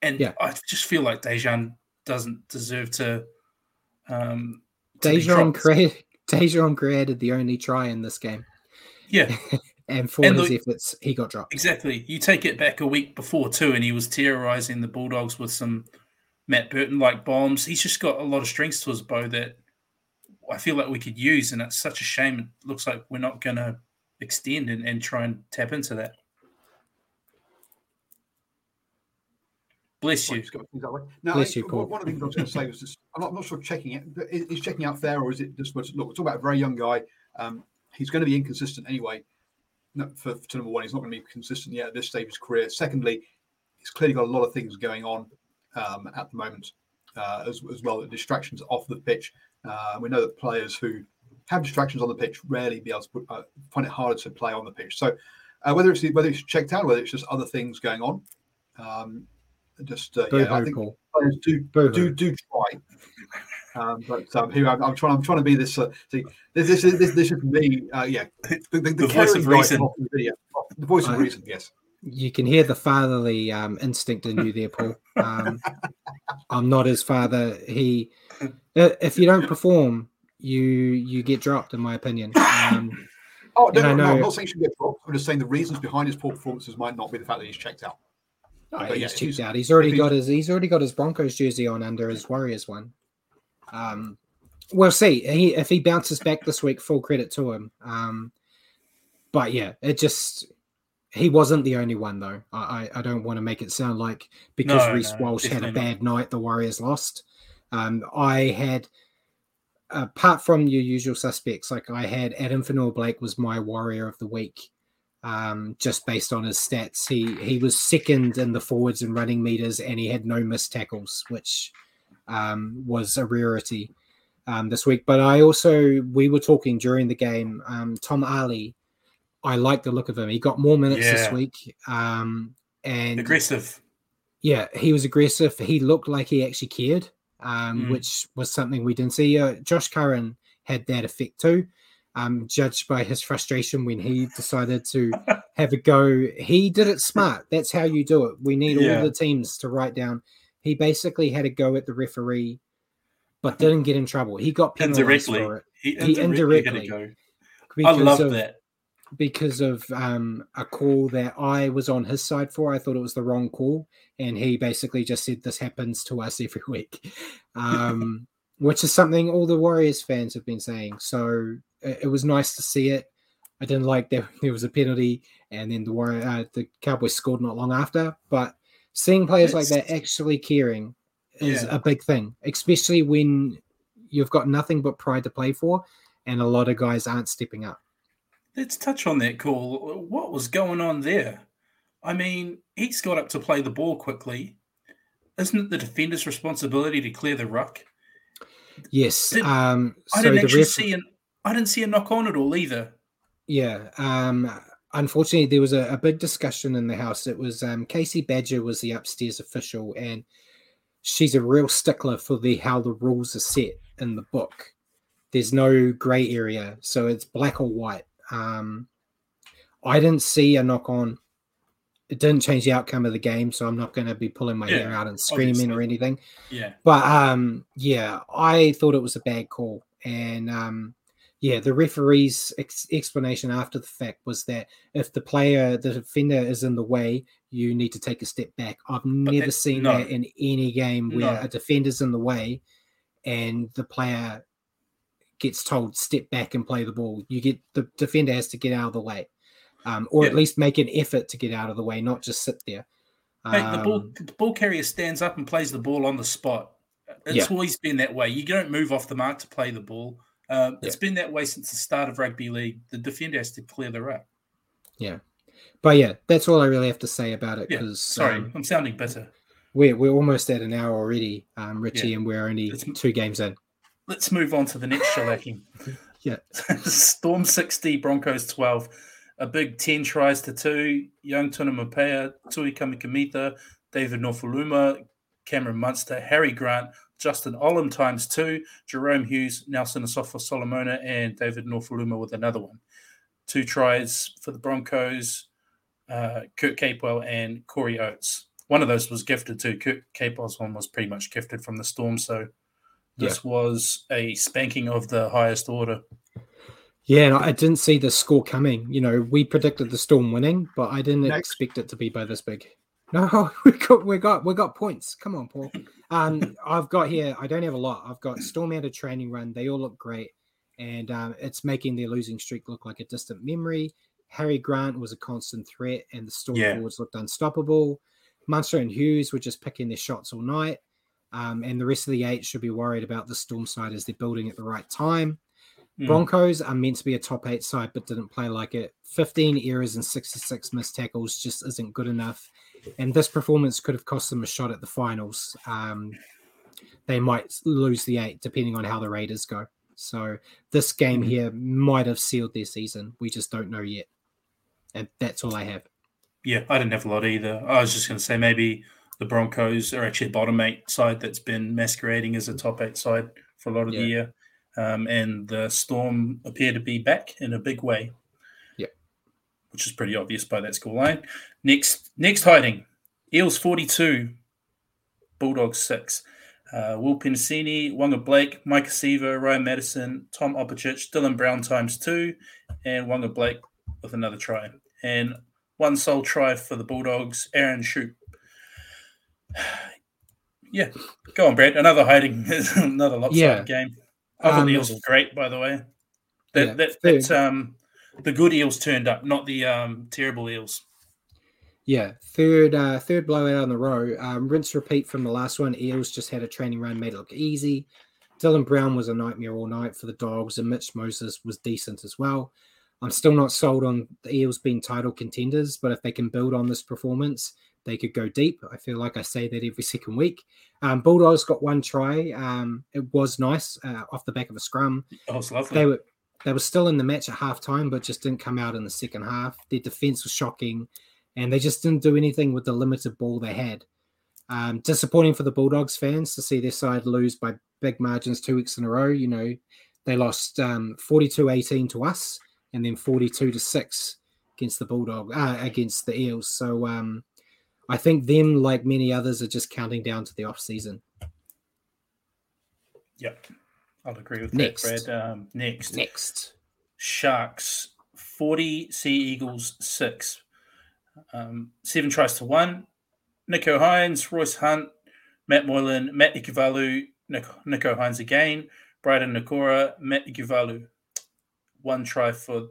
and Yeah. I just feel like Dejan doesn't deserve to. Um, to dropped. created Dejon created the only try in this game, yeah, and for And his look- efforts, he got dropped. Exactly. You take it back a week before too, and he was terrorizing the Bulldogs with some Matt Burton like bombs. He's just got a lot of strings to his bow that I feel like we could use, and it's such a shame. It looks like we're not going to extend and, and try and tap into that. Bless you. Just got things that way. Now, Bless you, Paul. one of the things I was going to say was, just, I'm, not, I'm not sure checking it. but Is, is checking out fair, or is it just look? We're talking about a very young guy. Um, he's going to be inconsistent anyway. No, for, for number one, he's not going to be consistent yet at this stage of his career. Secondly, he's clearly got a lot of things going on um, at the moment, uh, as, as well. Distractions off the pitch. Uh, we know that players who have distractions on the pitch rarely be able to put, uh, find it harder to play on the pitch. So uh, whether it's whether it's checked out, whether it's just other things going on, um, just uh, yeah, I Boo-hoo, think Paul. players do Boo-hoo. do do try. Um, but um, here I'm, I'm trying. I'm trying to be this. Uh, see, this this is this, this is me. Uh, yeah, the, the, the, The voice of reason. off the video. The voice of reason. Yes. You can hear the fatherly um, instinct in you there, Paul. Um, I'm not his father. He, if you don't perform, you you get dropped, in my opinion. Um, Oh no, no, no, I'm not saying he should get dropped. I'm just saying the reasons behind his poor performances might not be the fact that he's checked out. Oh, But he's if checked he's- out. He's already if got his he's already got his Broncos jersey on under his Warriors one. Um, we'll see. He, if he bounces back this week, full credit to him. Um, but yeah, it just he wasn't the only one though. I I, I don't want to make it sound like because No, Reece no, Walsh had a definitely not. bad night, the Warriors lost. Um, I had apart from your usual suspects, like I had Addin Fonua Blake was my warrior of the week um, just based on his stats. He he was second in the forwards and running meters, and he had no missed tackles, which um, was a rarity um, this week. But I also we were talking during the game. Um, Tom Ale, I like the look of him. He got more minutes this week, um, and Aggressive. yeah, he was aggressive. He looked like he actually cared, um, Mm. which was something we didn't see. Uh, Josh Curran had that effect too, um, judged by his frustration when he decided to have a go. He did it smart. That's how you do it. We need Yeah. all the teams to write down. He basically had a go at the referee, but didn't get in trouble. He got penalized Indirectly. for it He He indirectly, had indirectly- go. I love that. Because of um, a call that I was on his side for. I thought it was the wrong call, and he basically just said this happens to us every week, um, which is something all the Warriors fans have been saying. So it, it was nice to see it. I didn't like that there was a penalty, and then the Warrior, uh, the Cowboys scored not long after. But seeing players like that actually caring is Yeah. a big thing, especially when you've got nothing but pride to play for, and a lot of guys aren't stepping up. Let's touch on that call. What was going on there? I mean, he's got up to play the ball quickly. Isn't it the defender's responsibility to clear the ruck? Yes. Did- um, I didn't actually ref, see an I didn't see a knock on at all either. yeah. Um, unfortunately, there was a, a big discussion in the house. It was um, Kasey Badger was the upstairs official, and she's a real stickler for the how the rules are set in the book. There's no grey area, so it's black or white. Um, I didn't see a knock on. It didn't change the outcome of the game, so I'm not going to be pulling my hair out and screaming or anything. Yeah. But um, yeah, I thought it was a bad call, and um, yeah, the referee's ex- explanation after the fact was that if the player, the defender, is in the way, you need to take a step back. I've never that- seen no. that in any game where No. a defender's in the way, and the player gets told step back and play the ball. You get the defender has to get out of the way, um, or Yeah. at least make an effort to get out of the way, not just sit there. Mate, the ball Um, the ball carrier stands up and plays the ball on the spot. It's Yeah. always been that way. You don't move off the mark to play the ball. Um, It's Yeah. been that way since the start of rugby league. The defender has to clear the ruck. yeah, but yeah, that's all I really have to say about it Yeah, because sorry, um, I'm sounding bitter. we're we're almost at an hour already, um, Richie, and we're only It's- two games in. Let's move on to the next shellacking. Yeah. Storm 60, Broncos 12. A big 10 tries to two. Young Tonumaipea, Tui Kamikamica, David Nofoaluma, Cameron Munster, Harry Grant, Justin Olam times two, Jahrome Hughes, Nelson Asofa Solomona, and David Nofoaluma with another one. Two tries for the Broncos, uh, Kurt Capewell and Corey Oates. One of those was gifted too. Kurt Capewell's one was pretty much gifted from the Storm, so this was a spanking of the highest order. Yeah, and I didn't see the score coming. You know, we predicted the Storm winning, but I didn't Next. expect it to be by this big. No, we got we got we got points. Come on, Paul. Um, I've got here. I don't have a lot. I've got Storm out of training run. They all look great, and um, it's making their losing streak look like a distant memory. Harry Grant was a constant threat, and the Storm Yeah. forwards looked unstoppable. Munster and Hughes were just picking their shots all night, um, and the rest of the eight should be worried about the Storm side as they're building at the right time. Mm. Broncos are meant to be a top eight side, but didn't play like it. 15 errors and 66 missed tackles just isn't good enough. And this performance could have cost them a shot at the finals. Um, they might lose the eight, depending on how the Raiders go. So this game Mhm. here might have sealed their season. We just don't know yet. And that's all I have. Yeah, I didn't have a lot either. I was just going to say maybe the Broncos are actually a bottom eight side that's been masquerading as a top eight side for a lot of Yeah. the year. Um, and the Storm appear to be back in a big way. Yeah. Which is pretty obvious by that scoreline. Next, next hiding Eels 42, Bulldogs 6. Uh, Will Penisini, Waqa Blake, Maika Sivo, Ryan Matterson, Tom Opacic, Dylan Brown times two, and Waqa Blake with another try. And one sole try for the Bulldogs, Aaron Schoupp. Yeah, go on, Brad. Another hiding, another lopsided Yeah. game. Thought Um, the Eels were great, by the way. That, Yeah, that, um, the good Eels turned up, not the um, terrible Eels. Yeah, third uh, third blowout on the row. Um, rinse repeat from the last one. Eels just had a training run, made it look easy. Dylan Brown was a nightmare all night for the Dogs, and Mitch Moses was decent as well. I'm still not sold on the Eels being title contenders, but if they can build on this performance, they could go deep. I feel like I say that every second week. Um, Bulldogs got one try. Um, it was nice uh, off the back of a scrum. Oh, it's lovely. They were they were still in the match at halftime, but just didn't come out in the second half. Their defense was shocking, and they just didn't do anything with the limited ball they had. Um, disappointing for the Bulldogs fans to see their side lose by big margins two weeks in a row. You know, they lost um, 42-18 to us, and then 42 to six against the Bulldog uh, against the Eels. So um, I think them, like many others, are just counting down to the off season. Yep, I'll agree with Next. that, Brad. Um, next, Next, Sharks 40, Sea Eagles 6. Um, seven tries to one. Nicho Hynes, Royce Hunt, Matt Moylan, Matt Ikuvalu, Nicho, Nicho Hynes again, Briton Nikora, Matt Ikuvalu. One try for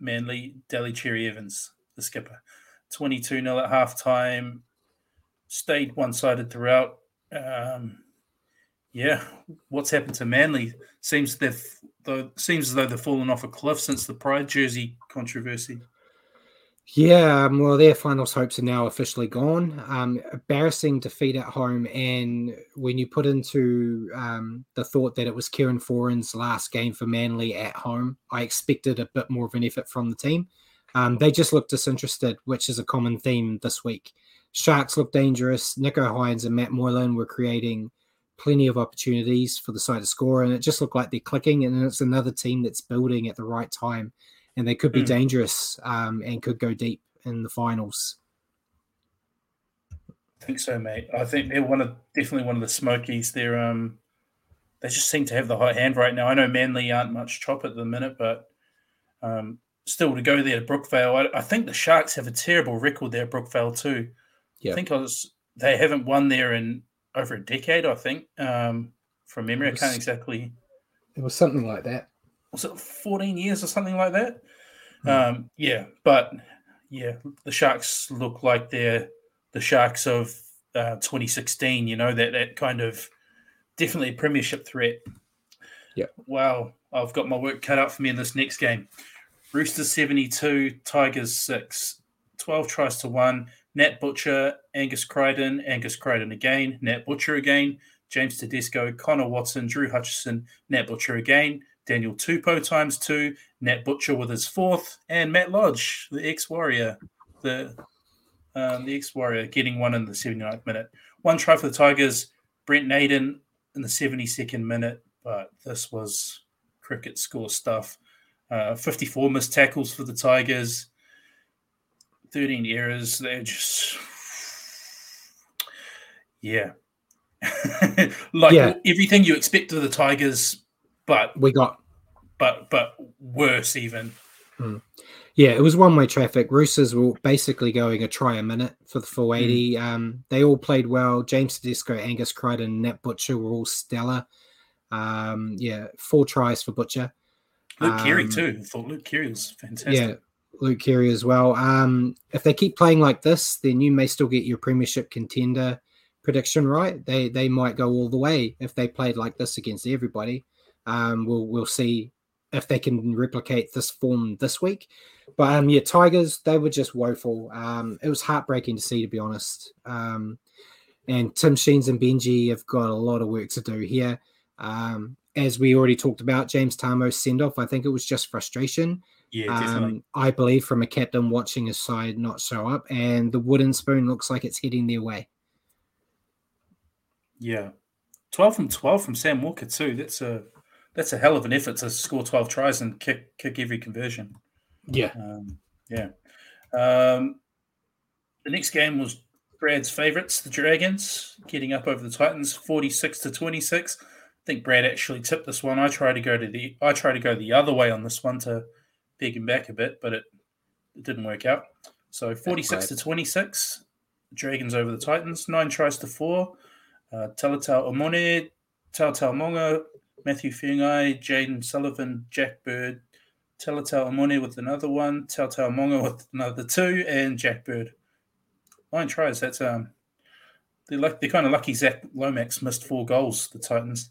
Manly, Daly Cherry Evans, the skipper. 22 0 at halftime. Stayed one sided throughout. Um, yeah, what's happened to Manly? Seems they've though seems as though they've fallen off a cliff since the Pride jersey controversy. Yeah, um, well, their finals hopes are now officially gone. Um, embarrassing defeat at home, and when you put into um, the thought that it was Kieran Foran's last game for Manly at home, I expected a bit more of an effort from the team. Um, they just looked disinterested, which is a common theme this week. Sharks looked dangerous. Nicho Hynes and Matt Moylan were creating plenty of opportunities for the side to score, and it just looked like they're clicking. And it's another team that's building at the right time and they could be Mm. dangerous um, and could go deep in the finals. I think so, mate. I think they're one of definitely one of the Smokies. They're um they just seem to have the hot hand right now. I know Manly aren't much chop at the minute, but um still to go there to Brookvale. I, I think the Sharks have a terrible record there at Brookvale too. Yeah. I think I was they haven't won there in over a decade, I think. Um from memory. I can't exactly It was something like that. was it 14 years or something like that. Mm. Um, yeah, but yeah, the Sharks look like they're the Sharks of uh, 2016. You know that that kind of definitely a premiership threat. Yeah. Wow, I've got my work cut out for me in this next game. Roosters 72, Tigers 6, 12 tries to 1. Nat Butcher, Angus Crichton, Angus Crichton again, Nat Butcher again, James Tedesco, Connor Watson, Drew Hutchison, Nat Butcher again, Daniel Tupou times two, Nat Butcher with his fourth, and Matt Lodge, the ex Warrior, the um, the ex Warrior, getting one in the 79th minute. One try for the Tigers, Brent Naden in the 72nd minute, but this was cricket score stuff. Uh, 54 missed tackles for the Tigers, 13 errors. They're just, yeah. like yeah. everything you expect of the Tigers, but we got, but but worse even. Hmm. Yeah, it was one way traffic. Roosters were basically going a try a minute for the full 80. Mm. Um, they all played well. James Tedesco, Angus Crichton, Nat Butcher were all stellar. Um, yeah, four tries for Butcher. Luke um, Keary too. I thought Luke Keary was fantastic. Yeah, Luke Keary as well. Um, if they keep playing like this, then you may still get your premiership contender prediction right. They they might go all the way if they played like this against everybody. Um, we'll we'll see if they can replicate this form this week. But um, yeah, Tigers they were just woeful. Um, it was heartbreaking to see, to be honest. Um, and Tim Sheens and Benji have got a lot of work to do here. Um, as we already talked about, James Tamou's send off, I think it was just frustration. Yeah. Um, I believe from a captain watching his side not show up, and the wooden spoon looks like it's heading their way. Yeah, twelve from twelve from Sam Walker too. That's a that's a hell of an effort to score twelve tries and kick kick every conversion. Yeah, um, yeah. Um, the next game was Brad's favourites, the Dragons, getting up over the Titans, forty six to twenty six. I think Brad actually tipped this one. I tried to go to the I tried to go the other way on this one to peg him back a bit, but it, it didn't work out. So 46 to 26, Dragons over the Titans, nine tries to four. Uh, Talatau Amone, Tautau Moga, Matthew Feagai, Jayden Sullivan, Jack Bird, Talatau Amone with another one, Tautau Moga with another two, and Jack Bird. Nine tries. That's um, they're like they're kind of lucky. Zach Lomax missed four goals. The Titans.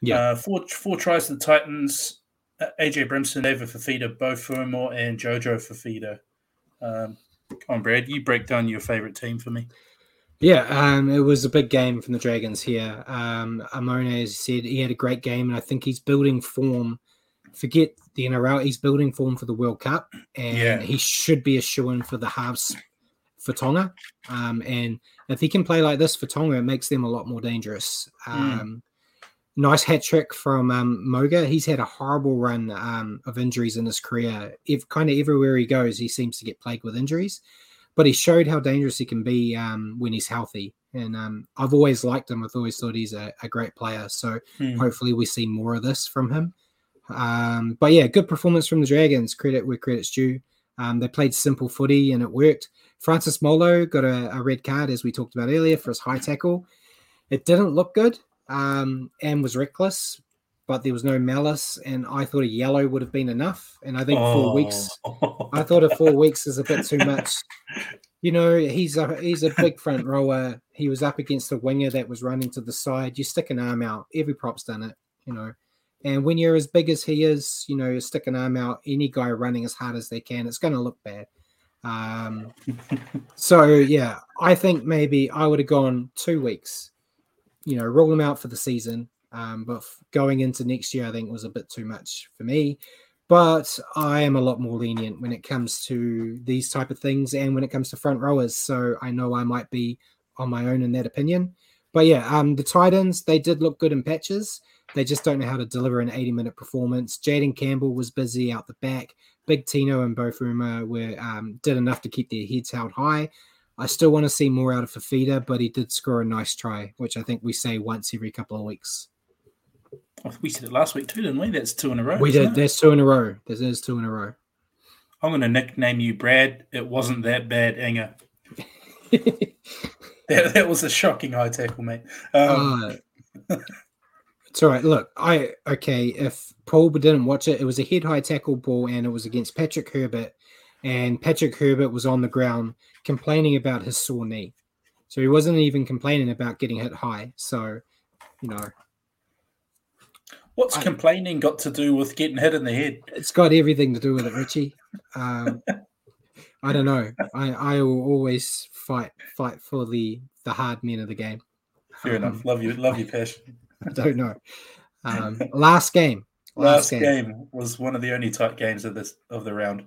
Yeah, uh, four four tries to the Titans. Uh, AJ Brimson, David Fifita, Beau Fermor, and Jojo Fifita. Um, come on, Brad, you break down your favorite team for me. Yeah, um, it was a big game from the Dragons here. Um, Amone, as you said, he had a great game, and I think he's building form. Forget the NRL, he's building form for the World Cup, and yeah. he should be a shoe in for the halves for Tonga. Um, and if he can play like this for Tonga, it makes them a lot more dangerous. Hmm. Um, nice hat trick from um, Moga. He's had a horrible run um, of injuries in his career. If kind of everywhere he goes, he seems to get plagued with injuries. But he showed how dangerous he can be um, when he's healthy. And um, I've always liked him. I've always thought he's a, a great player. So hmm. hopefully we see more of this from him. Um, but yeah, good performance from the Dragons. Credit where credit's due. Um, they played simple footy and it worked. Francis Molo got a, a red card, as we talked about earlier, for his high tackle. It didn't look good um, and was reckless, but there was no malice. And I thought a yellow would have been enough. And I think oh. four weeks, I thought a four weeks is a bit too much. You know, he's a he's a big front rower. He was up against a winger that was running to the side. You stick an arm out. Every prop's done it. You know. And when you're as big as he is, you know, you stick an arm out, any guy running as hard as they can, it's going to look bad. Um, so yeah, I think maybe I would have gone two weeks you know, roll them out for the season. Um, but going into next year, I think was a bit too much for me. But I am a lot more lenient when it comes to these type of things and when it comes to front rowers. So I know I might be on my own in that opinion. But yeah, um, the Titans, they did look good in patches. They just don't know how to deliver an 80 minute performance. Jayden Campbell was busy out the back. Big Tino and Fermor were um, did enough to keep their heads held high. I still want to see more out of Fifita, but he did score a nice try, which I think we say once every couple of weeks. We said it last week too, didn't we? That's two in a row. We did. It? There's two in a row. There's two in a row. I'm going to nickname you Brad. It wasn't that bad, Inga. that, that was a shocking high tackle, mate. Um, uh, It's all right. Look, I okay. If Paul didn't watch it, it was a head high tackle ball, and it was against Patrick Herbert, and Patrick Herbert was on the ground complaining about his sore knee, so he wasn't even complaining about getting hit high. So, you know, What's I- complaining got to do with getting hit in the head? it's got everything to do with it, Richie. Um, I don't know. I I will always fight fight for the the hard men of the game. Fair Um, enough. Love you. Love your passion. I don't know. Um, last game. Last game game. was one of the only tight games of this of the round.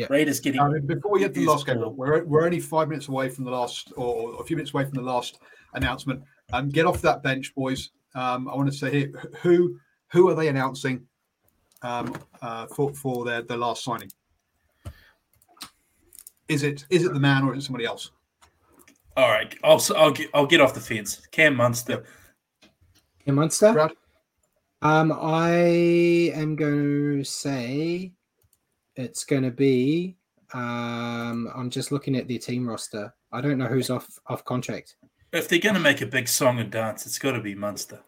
Yeah. Raiders getting. I mean, before we get to the last game, we're, we're only five minutes away from the last, or a few minutes away from the last announcement. Um, get off that bench, boys. Um, I want to say here, who who are they announcing um, uh, for for their, their last signing? Is it is it the man or is it somebody else? All right, I'll I'll get I'll get off the fence. Cam Munster. Cam Munster. Brad? Um, I am going to say it's going to be. Um, I'm just looking at their team roster. I don't know who's off off contract. If they're going to make a big song and dance, it's got to be Munster.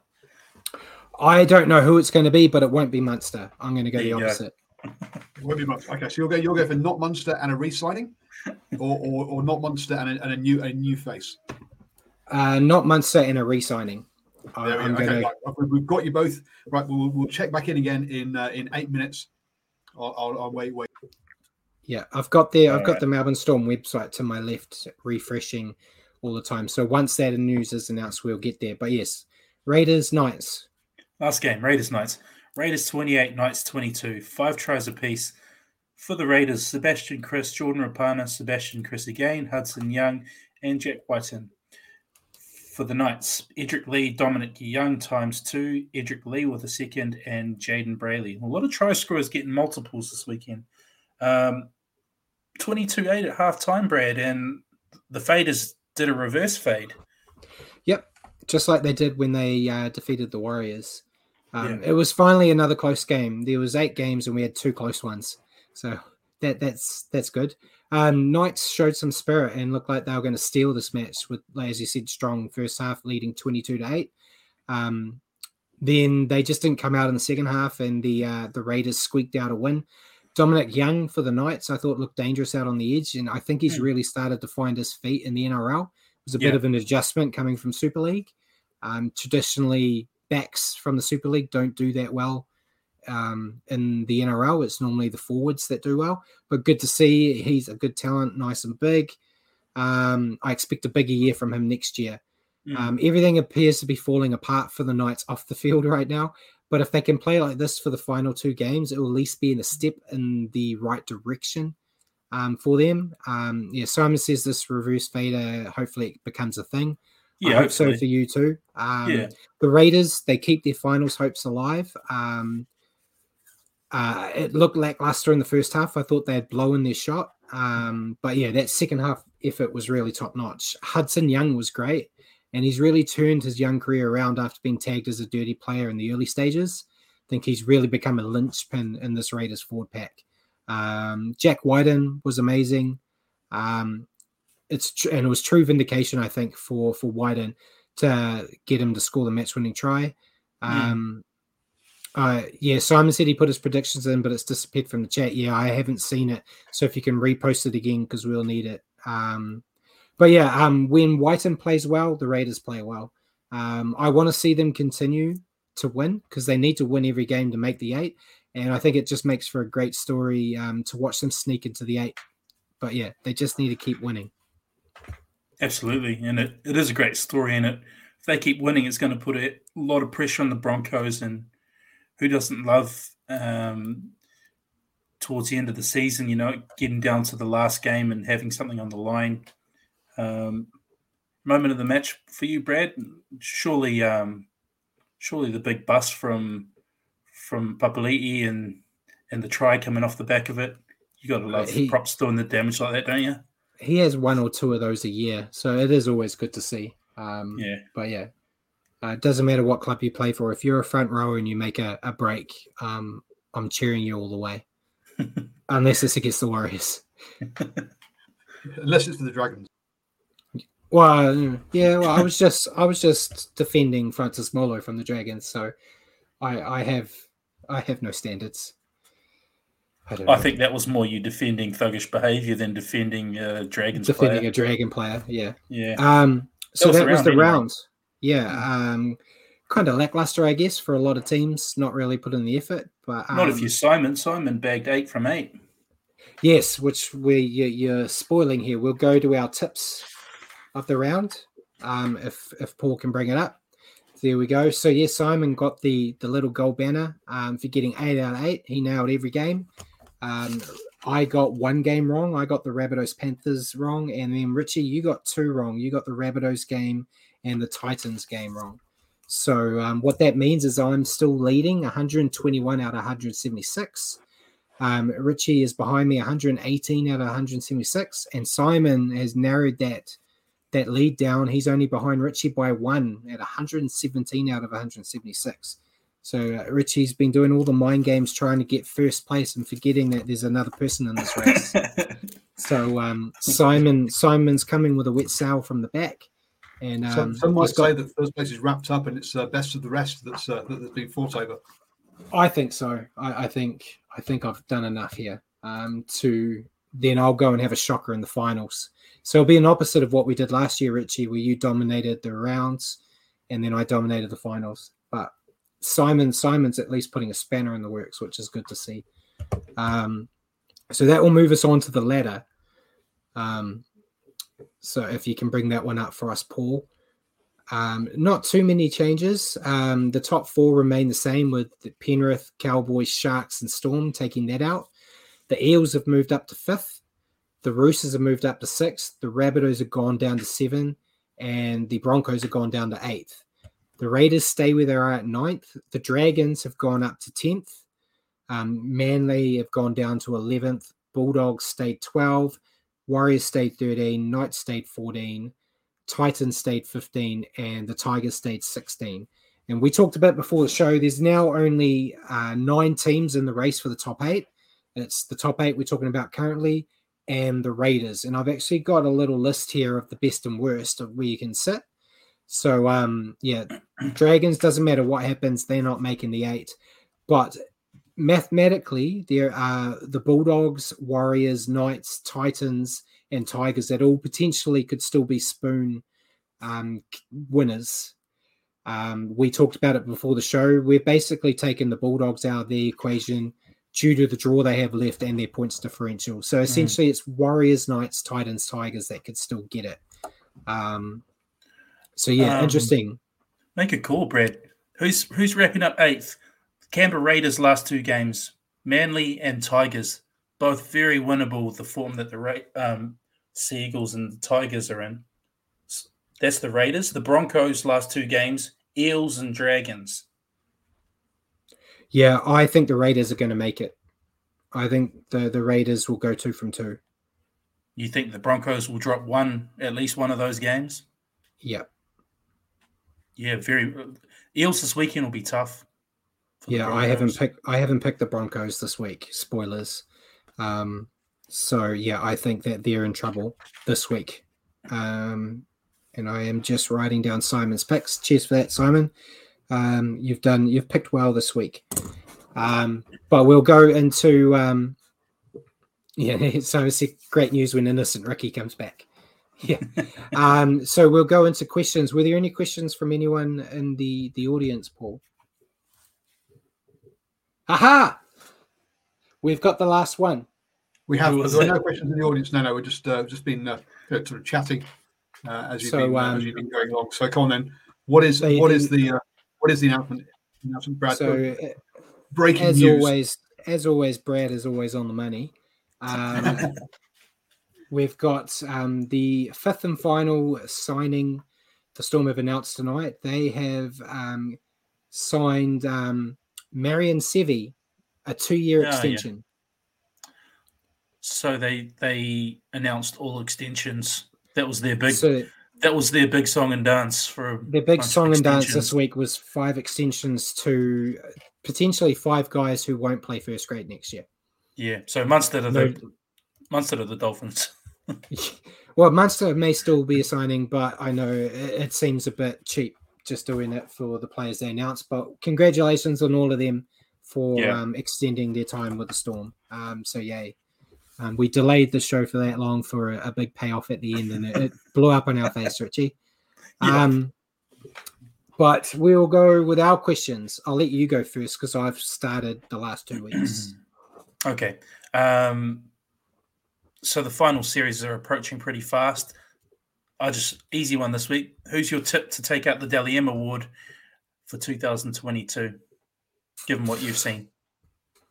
I don't know who it's going to be, but it won't be Munster. I'm going to go There the you go. opposite. It won't be much. Okay, so you'll go you'll go for not Munster and a re-signing, or, or, or not Munster and a, and a new a new face. Uh, not Munster and a re-signing. I- There we I'm go. going Okay, to. right. We've got you both. Right, we'll, we'll check back in again in uh, in eight minutes. I'll, I'll, I'll wait, wait. Yeah, I've got the I've got Alright. the Melbourne Storm website to my left, refreshing all the time. So once that news is announced, we'll get there. But yes, Raiders Knights. Last game, Raiders Knights. Raiders 28, Knights 22. Five tries apiece. For the Raiders, Sebastian Kris, Jordan Rapana, Sebastian Kris again, Hudson Young, and Jack Wighton. For the Knights, Edrick Lee, Dominic Young times two, Edrick Lee with a second, and Jayden Brailey. A lot of try scorers getting multiples this weekend. Um, 22 8 at half time, Brad, and the Faders did a reverse fade. Yep, just like they did when they uh, defeated the Warriors. Um, Yeah. It was finally another close game. There was eight games and we had two close ones, so that that's that's good. Um, Knights showed some spirit and looked like they were going to steal this match with, like, as you said, strong first half leading twenty-two to eight. Um, then they just didn't come out in the second half, and the uh, the Raiders squeaked out a win. Dominic Young for the Knights, I thought looked dangerous out on the edge, and I think he's Hmm. really started to find his feet in the NRL. It was a Yeah. bit of an adjustment coming from Super League. Um, traditionally, backs from the Super League don't do that well um, in the NRL. It's normally the forwards that do well, but good to see he's a good talent, nice and big. Um, I expect a bigger year from him next year. Mm. Um, everything appears to be falling apart for the Knights off the field right now. But if they can play like this for the final two games, it will at least be in a step in the right direction um, for them. Um, yeah, Simon says this reverse fader, hopefully it becomes a thing. I yeah, hope so for you too. Um, Yeah. The Raiders, they keep their finals hopes alive. Um, uh, it looked lackluster in the first half. I thought they had blown their shot. Um, but yeah, that second half effort was really top notch. Hudson Young was great, and he's really turned his young career around after being tagged as a dirty player in the early stages. I think he's really become a linchpin in this Raiders forward pack. Um, Jack Wighton was amazing. Um, it's tr- and it was true vindication, I think, for for Wyden to get him to score the match-winning try. Um, uh, yeah, Simon said he put his predictions in, but it's disappeared from the chat. Yeah, I haven't seen it, so if you can repost it again because we'll need it. Um, but yeah, um, when Wighton plays well, the Raiders play well. Um, I want to see them continue to win because they need to win every game to make the eight, and I think it just makes for a great story um, to watch them sneak into the eight. But yeah, they just need to keep winning. Absolutely, and it, it is a great story. And it, if they keep winning, it's going to put a lot of pressure on the Broncos. And who doesn't love um, towards the end of the season? You know, getting down to the last game and having something on the line. Um, moment of the match for you, Brad. Surely, um, surely the big bust from from Papali'i and and the try coming off the back of it. You got to love he- props doing the damage like that, don't you? He has one or two of those a year, so it is always good to see. Um, Yeah. But yeah, uh, it doesn't matter what club you play for. If you're a front rower and you make a, a break, um, I'm cheering you all the way. Unless it's against the Warriors. Unless it's for the Dragons. Well, yeah, well, I was just I was just defending Francis Molo from the Dragons, so I I have I have no standards. I, I think that was more you defending thuggish behaviour than defending uh, Dragons defending player. a Dragon player. Yeah, yeah. Um, so was that the was round the anyway. Yeah, um, kind of lackluster, I guess, for a lot of teams. Not really put in the effort, but um, Not if you Simon. Simon bagged eight from eight. Yes, which we you, you're spoiling here. We'll go to our tips of the round. Um, if if Paul can bring it up, there we go. So yes, Simon got the the little gold banner um, for getting eight out of eight. He nailed every game. Um, I got one game wrong. I got the Rabbitohs Panthers wrong, and then Richie, you got two wrong. You got the Rabbitohs game and the Titans game wrong. So um, what that means is I'm still leading, 121 out of 176. Um, Richie is behind me, 118 out of 176, and Simon has narrowed that that lead down. He's only behind Richie by one at 117 out of 176. So uh, Richie's been doing all the mind games trying to get first place and forgetting that there's another person in this race. so um, Simon Simon's coming with a wet sail from the back, and um, some, some might he's got- say that first place is wrapped up and it's uh, best of the rest that's uh, that, that's been fought over. I think so. I, I think I think I've done enough here um, to then I'll go and have a shocker in the finals. So it'll be an opposite of what we did last year, Richie, where you dominated the rounds and then I dominated the finals. Simon Simon's at least putting a spanner in the works, which is good to see. Um, so that will move us on to the ladder. Um, so if you can bring that one up for us, Paul. Um, not too many changes. Um, the top four remain the same with the Penrith, Cowboys, Sharks, and Storm taking that out. The Eels have moved up to fifth. The Roosters have moved up to sixth. The Rabbitohs have gone down to seven, and the Broncos have gone down to eighth. The Raiders stay where they are at ninth. The Dragons have gone up to tenth. Um, Manly have gone down to eleventh. Bulldogs stayed twelve. Warriors stayed thirteen. Knights stayed fourteen. Titans stayed 15 and the Tigers stayed 16. And we talked about before the show, there's now only uh, nine teams in the race for the top eight. It's the top eight we're talking about currently and the Raiders. And I've actually got a little list here of the best and worst of where you can sit. So, um, yeah, Dragons, doesn't matter what happens, they're not making the eight. But mathematically, there are the Bulldogs, Warriors, Knights, Titans, and Tigers that all potentially could still be spoon um, winners. Um, we talked about it before the show. We're basically taking the Bulldogs out of the equation due to the draw they have left and their points differential. So essentially, it's Warriors, Knights, Titans, Tigers that could still get it. Um, so yeah, Um, interesting. Make a call, Brad. Who's who's wrapping up eighth? Canberra Raiders last two games. Manly and Tigers, both very winnable. The form that the um, Sea Eagles and the Tigers are in. That's the Raiders. The Broncos last two games. Eels and Dragons. Yeah, I think the Raiders are going to make it. I think the the Raiders will go two from two. You think the Broncos will drop one, at least one of those games? Yeah, Yeah, very. Eels this weekend will be tough. yeah. I haven't picked I haven't picked the Broncos this week. Spoilers. Um, so yeah, I think that they're in trouble this week. Um, and I am just writing down Simon's picks. Cheers for that, Simon. Um, you've done you've picked well this week. Um, but we'll go into um, yeah. So it's great news when innocent Ricky comes back. Yeah. um, so we'll go into questions. Were there any questions from anyone in the the audience, Paul? Aha! We've got the last one. We have was there are it? no questions in the audience. No, no, we're just uh, just been uh, sort of chatting uh, as you've So, been uh, um, as you've been going along. So come on then. What is So what the- uh, what is the announcement? announcement Brad, So Go. uh, breaking as news. always, as always, Brad is always on the money. Um, we've got um, the fifth and final signing. The Storm have announced tonight. They have um, signed um, Marion Seve a two-year Oh, yeah. extension. So they they announced all extensions. That was their big. So that was their big song and dance for a the big song and dance this week was five extensions to potentially five guys who won't play first grade next year. Yeah. So Munster are No- the Munster are the Dolphins. Well, Munster may still be a signing, but I know it, it seems a bit cheap just doing it for the players they announced. But congratulations on all of them for Yeah. um, extending their time with the Storm. Um, so yay. Um, we delayed the show for that long for a, a big payoff at the end, and it, it blew up on our face, Richie. Yeah. Um, but we'll go with our questions. I'll let you go first because I've started the last two weeks. Okay. Um, so the final series are approaching pretty fast. I just easy one this week. Who's your tip to take out the Dally M Award for 2022? Given what you've seen,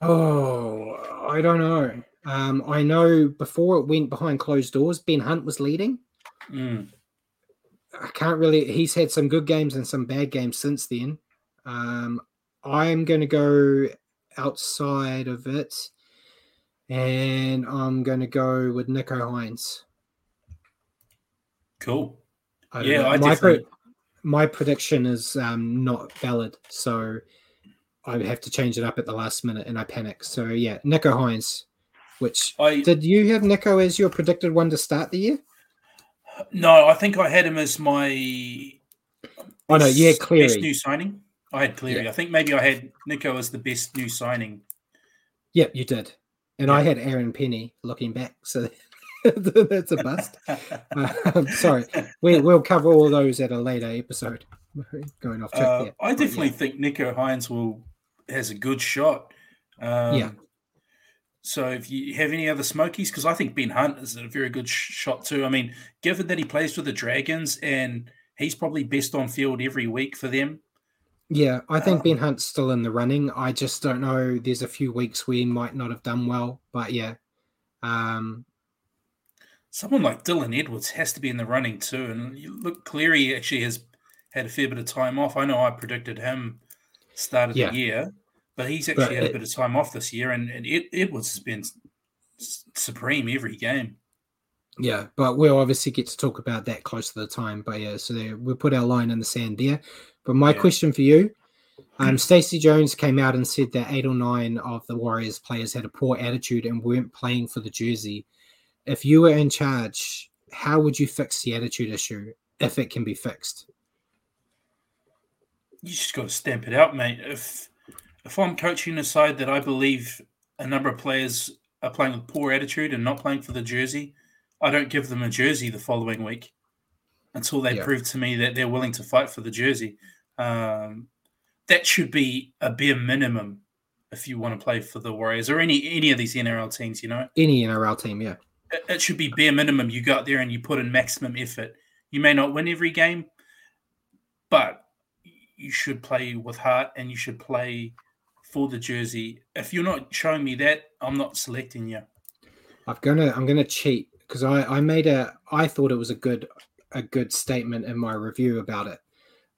Oh, I don't know. Um, I know before it went behind closed doors, Ben Hunt was leading. Mm, I can't really. He's had some good games and some bad games since then. Um, I'm going to go outside of it, and I'm going to go with Nicho Hynes. cool. I Yeah. I my definitely- my prediction is um, not valid, so I have to change it up at the last minute, and I panic. So yeah, Nicho Hynes. Which I did you have Nicho as your predicted one to start the year? no, I think I had him as my. Oh no, yeah, best- Best new signing. I had Cleary. I think maybe I had Nicho as the best new signing. Yep, you did. And I had Aaron Penny looking back, so that's a bust. Um, sorry, we, we'll cover all those at a later episode. Going off track Uh, there. I definitely yeah. think Nicho Hynes will has a good shot. Um, Yeah. So if you have any other smokies, because I think Ben Hunt is a very good sh- shot too. I mean, given that he plays for the Dragons and he's probably best on field every week for them. Yeah, I think Um, Ben Hunt's still in the running. I just don't know. There's a few weeks where he might not have done well, but yeah. Um, Someone like Dylan Edwards has to be in the running too. And you look, Cleary actually has had a fair bit of time off. I know I predicted him start of Yeah. the year, but he's actually But had a bit of time off this year, and, and Ed, Edwards has been supreme every game. yeah, but we'll obviously get to talk about that close to the time. But yeah, so there, we'll put our line in the sand there. But my Yeah. question for you, um, Stacey Jones came out and said that eight or nine of the Warriors players had a poor attitude and weren't playing for the jersey. If you were in charge, how would you fix the attitude issue if it can be fixed? You just got to stamp it out, mate. If if I'm coaching a side that I believe a number of players are playing with poor attitude and not playing for the jersey, I don't give them a jersey the following week until they Yeah. prove to me that they're willing to fight for the jersey. Um, that should be a bare minimum if you want to play for the Warriors or any any of these NRL teams. You know, Any NRL team, yeah. it, it should be bare minimum. You go out there and you put in maximum effort. You may not win every game, but you should play with heart and you should play for the jersey. If you're not showing me that, I'm not selecting you. I'm gonna I'm gonna cheat because I I made a I thought it was a good a good statement in my review about it.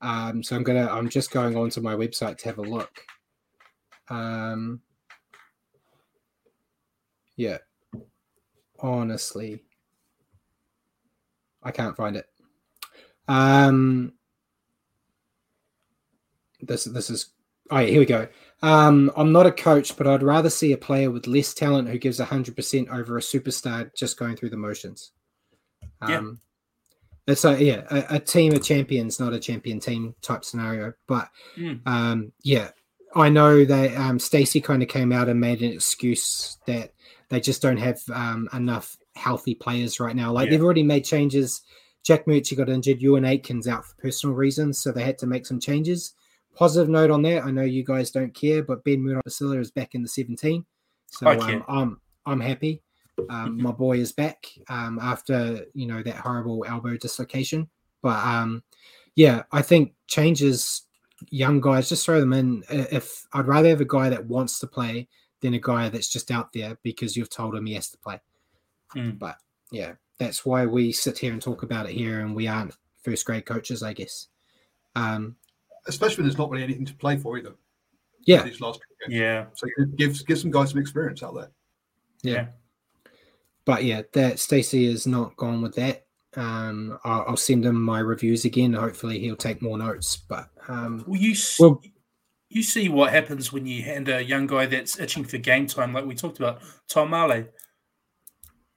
Um, so I'm gonna I'm just going onto my website to have a look. Um, yeah, honestly, I can't find it. Um, this this is oh yeah, here we go. Um, I'm not a coach, but I'd rather see a player with less talent who gives 100% over a superstar just going through the motions. Yeah. It's a yeah, a, a team of champions, not a champion team type scenario. But Mm. um, yeah, I know that um, Stacey kind of came out and made an excuse that they just don't have um, enough healthy players right now. Like Yeah. they've already made changes. Jack Murchie got injured. Euan Aitken's out for personal reasons, so they had to make some changes. Positive note on that. I know you guys don't care, but Ben Basila is back in the 17. So um. I'm I'm happy. Um, my boy is back um, after you know that horrible elbow dislocation. But um, yeah, I think changes young guys just throw them in. If I'd rather have a guy that wants to play than a guy that's just out there because you've told him he has to play. Mm. But yeah, that's why we sit here and talk about it here, and we aren't first grade coaches, I guess. Um, Especially when there's not really anything to play for either. yeah, These last. Yeah. So give give some guys some experience out there. yeah. But yeah, that Stacey is not gone with that. Um, I'll, I'll send him my reviews again. Hopefully, he'll take more notes. But um, Well, you s- Well- you see what happens when you hand a young guy that's itching for game time, like we talked about, Tom Marley.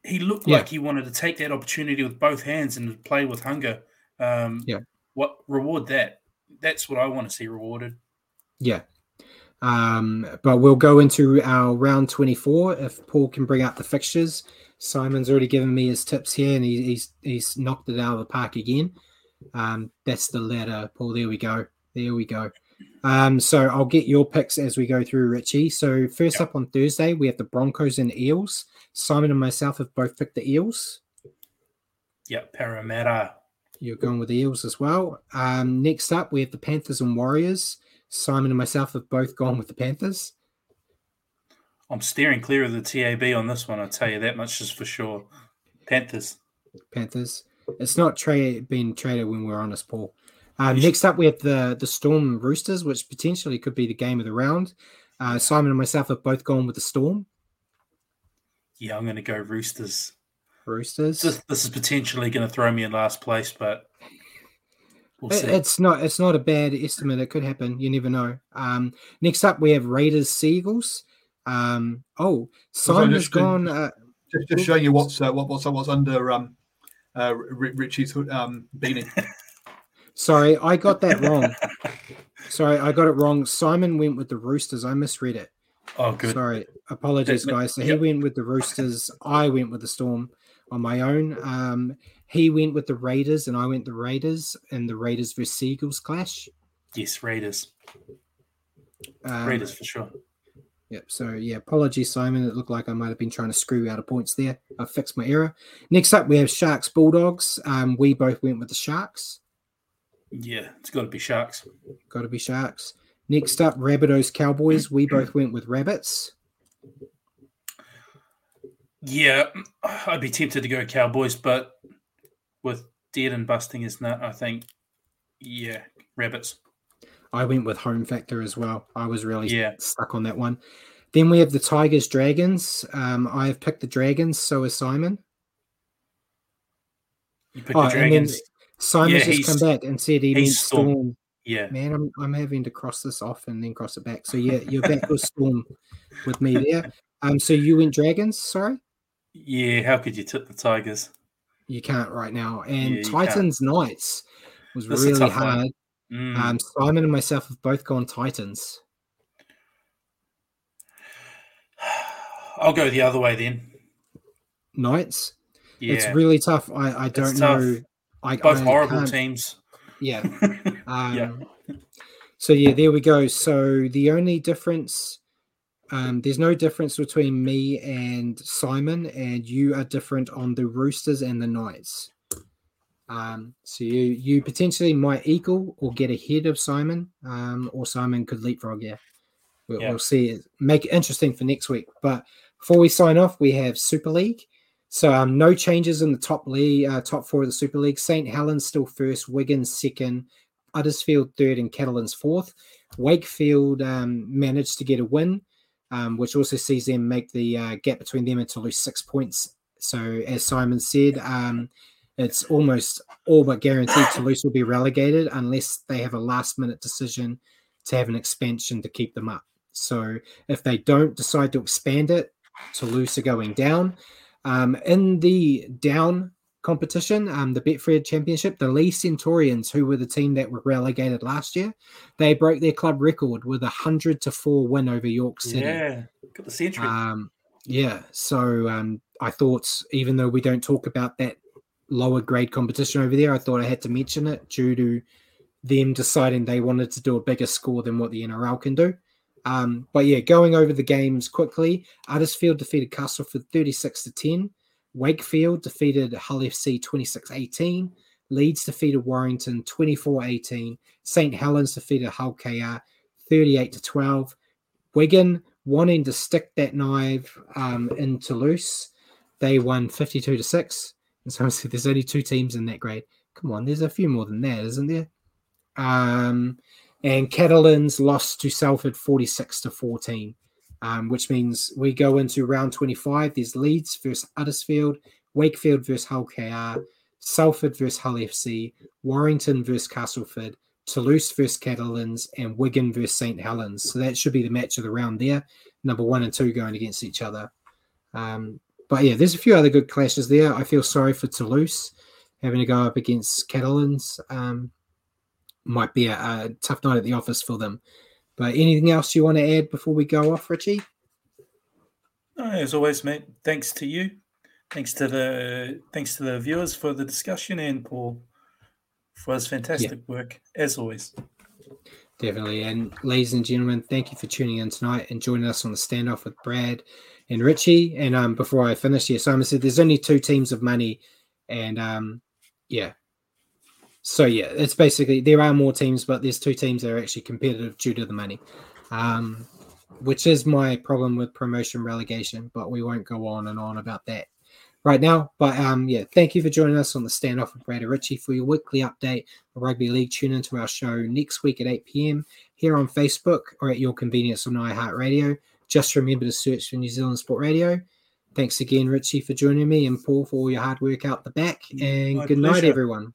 he looked Yeah. like he wanted to take that opportunity with both hands and play with hunger. Um, Yeah. What reward that? That's what I want to see rewarded. Yeah. Um, but we'll go into our round 24 if Paul can bring out the fixtures. Simon's already given me his tips here and he, he's he's knocked it out of the park again. Um, that's the ladder, Paul. There we go. There we go. Um, so I'll get your picks as we go through, Richie. So first up on Thursday, we have the Broncos and Eels. Simon and myself have both picked the Eels. Yeah, Parramatta. You're going with the Eels as well. Um, next up, we have the Panthers and Warriors. Simon and myself have both gone with the Panthers. I'm steering clear of the TAB on this one. I'll tell you that much is for sure. Panthers. Panthers. It's not tra- being traded when we're honest, Paul. Should- next up, we have the the Storm Roosters, which potentially could be the game of the round. Uh, Simon and myself have both gone with the Storm Yeah, I'm going to go Roosters. Roosters. This, this is potentially going to throw me in last place, but we'll It- see. it's not it's not a bad estimate. It could happen. You never know. Um, next up, we have Raiders Sea Eagles. Um, oh, Simon has gone. Uh, Just, just showing you what's uh, what, what's what's under um, uh, Richie's hood- um, beanie. sorry, I got that wrong. sorry, I got it wrong. Simon went with the Roosters. I misread it. oh, good. Sorry, apologies, guys. So he yep. went with the Roosters. I went with the Storm on my own. Um, he went with the Raiders, and I went the Raiders, and the Raiders versus Sea Eagles clash. Yes, Raiders. Um, Raiders for sure. Yep. So yeah, apologies, Simon. It looked like I might have been trying to screw out of points there. I fixed my error. Next up, we have Sharks Bulldogs. Um, we both went with the Sharks. Yeah, it's got to be Sharks. Got to be Sharks. Next up, Rabbitohs Cowboys. We both went with Rabbits. Yeah, I'd be tempted to go Cowboys, but with dead and busting his nut, I think, yeah, Rabbits. I went with Home Factor as well. I was really Yeah. stuck on that one. Then we have the Tigers Dragons. Um, I have picked the Dragons. So is Simon. You pick Oh, the Dragons. Simon's Yeah, just come back and said he meant he's Storm. Storm. Yeah, Man, I'm I'm having to cross this off and then cross it back. So yeah, you're back with Storm with me there. Um, so you went Dragons. Sorry, yeah. How could you tip the Tigers? you can't right now. And Yeah, you can't. Titans Knights was That's really hard. one. Mm. Um, Simon and myself have both gone Titans. I'll go the other way then. Knights. Yeah, It's really tough. I I don't know. I both I horrible can't- teams. Yeah. Um, yeah, So yeah, there we go. So the only difference, um, there's no difference between me and Simon, and you are different on the Roosters and the Knights. Um, so you you potentially might equal or get ahead of Simon, um, or Simon could leapfrog you. We'll, Yeah. we'll see. Make it interesting for next week. But before we sign off, we have Super League. So um, no changes in the top league, uh, top four of the Super League. St Helens still first, Wigan second, Uddersfield third, and Catalans fourth. Wakefield um, managed to get a win, um, which also sees them make the uh, gap between them and Toulouse six points. So as Simon said, um, it's almost all but guaranteed Toulouse will be relegated unless they have a last minute decision to have an expansion to keep them up. So if they don't decide to expand it, Toulouse are going down. Um, in the down competition, um, the Betfred Championship, the Leigh Centurions, who were the team that were relegated last year, they broke their club record with a hundred to four win over York City. yeah. Got the century. Um, yeah. So um, I thought, even though we don't talk about that lower grade competition over there, I thought I had to mention it due to them deciding they wanted to do a bigger score than what the NRL can do. Um, but yeah, going over the games quickly, Uddersfield defeated Castleford 36 to 10. Wakefield defeated Hull FC 26 18. Leeds defeated Warrington 24 18. St. Helens defeated Hull KR 38 to 12. Wigan wanting to stick that knife um, in Toulouse, they won 52 to 6. And so there's only two teams in that grade. Come on, there's a few more than that, isn't there? Um, and Catalans lost to Salford 46 to 14, um, which means we go into round 25. There's Leeds versus Uddersfield, Wakefield versus Hull KR, Salford versus Hull FC, Warrington versus Castleford, Toulouse versus Catalans, and Wigan versus St. Helens. So that should be the match of the round there. Number one and two going against each other. Um, but yeah, there's a few other good clashes there. I feel sorry for Toulouse having to go up against Catalans. Um, might be a, a, tough night at the office for them. But anything else you want to add before we go off, Richie? as always, mate. Thanks to you. Thanks to the thanks to the viewers for the discussion and Paul for his fantastic yeah. work as always. Definitely. And ladies and gentlemen, thank you for tuning in tonight and joining us on the standoff with Brad and Richie. And um, before I finish here, Simon said there's only two teams of money, and um, yeah. So yeah, it's basically there are more teams, but there's two teams that are actually competitive due to the money, um, which is my problem with promotion relegation. But we won't go on and on about that right now. But um, yeah, thank you for joining us on the standoff with Brad Richie for your weekly update of rugby league. Tune into our show next week at 8 p.m. here on Facebook or at your convenience on iHeartRadio. Just remember to search for New Zealand Sport Radio. Thanks again, Richie, for joining me and Paul for all your hard work out the back. And My good pleasure. night, everyone.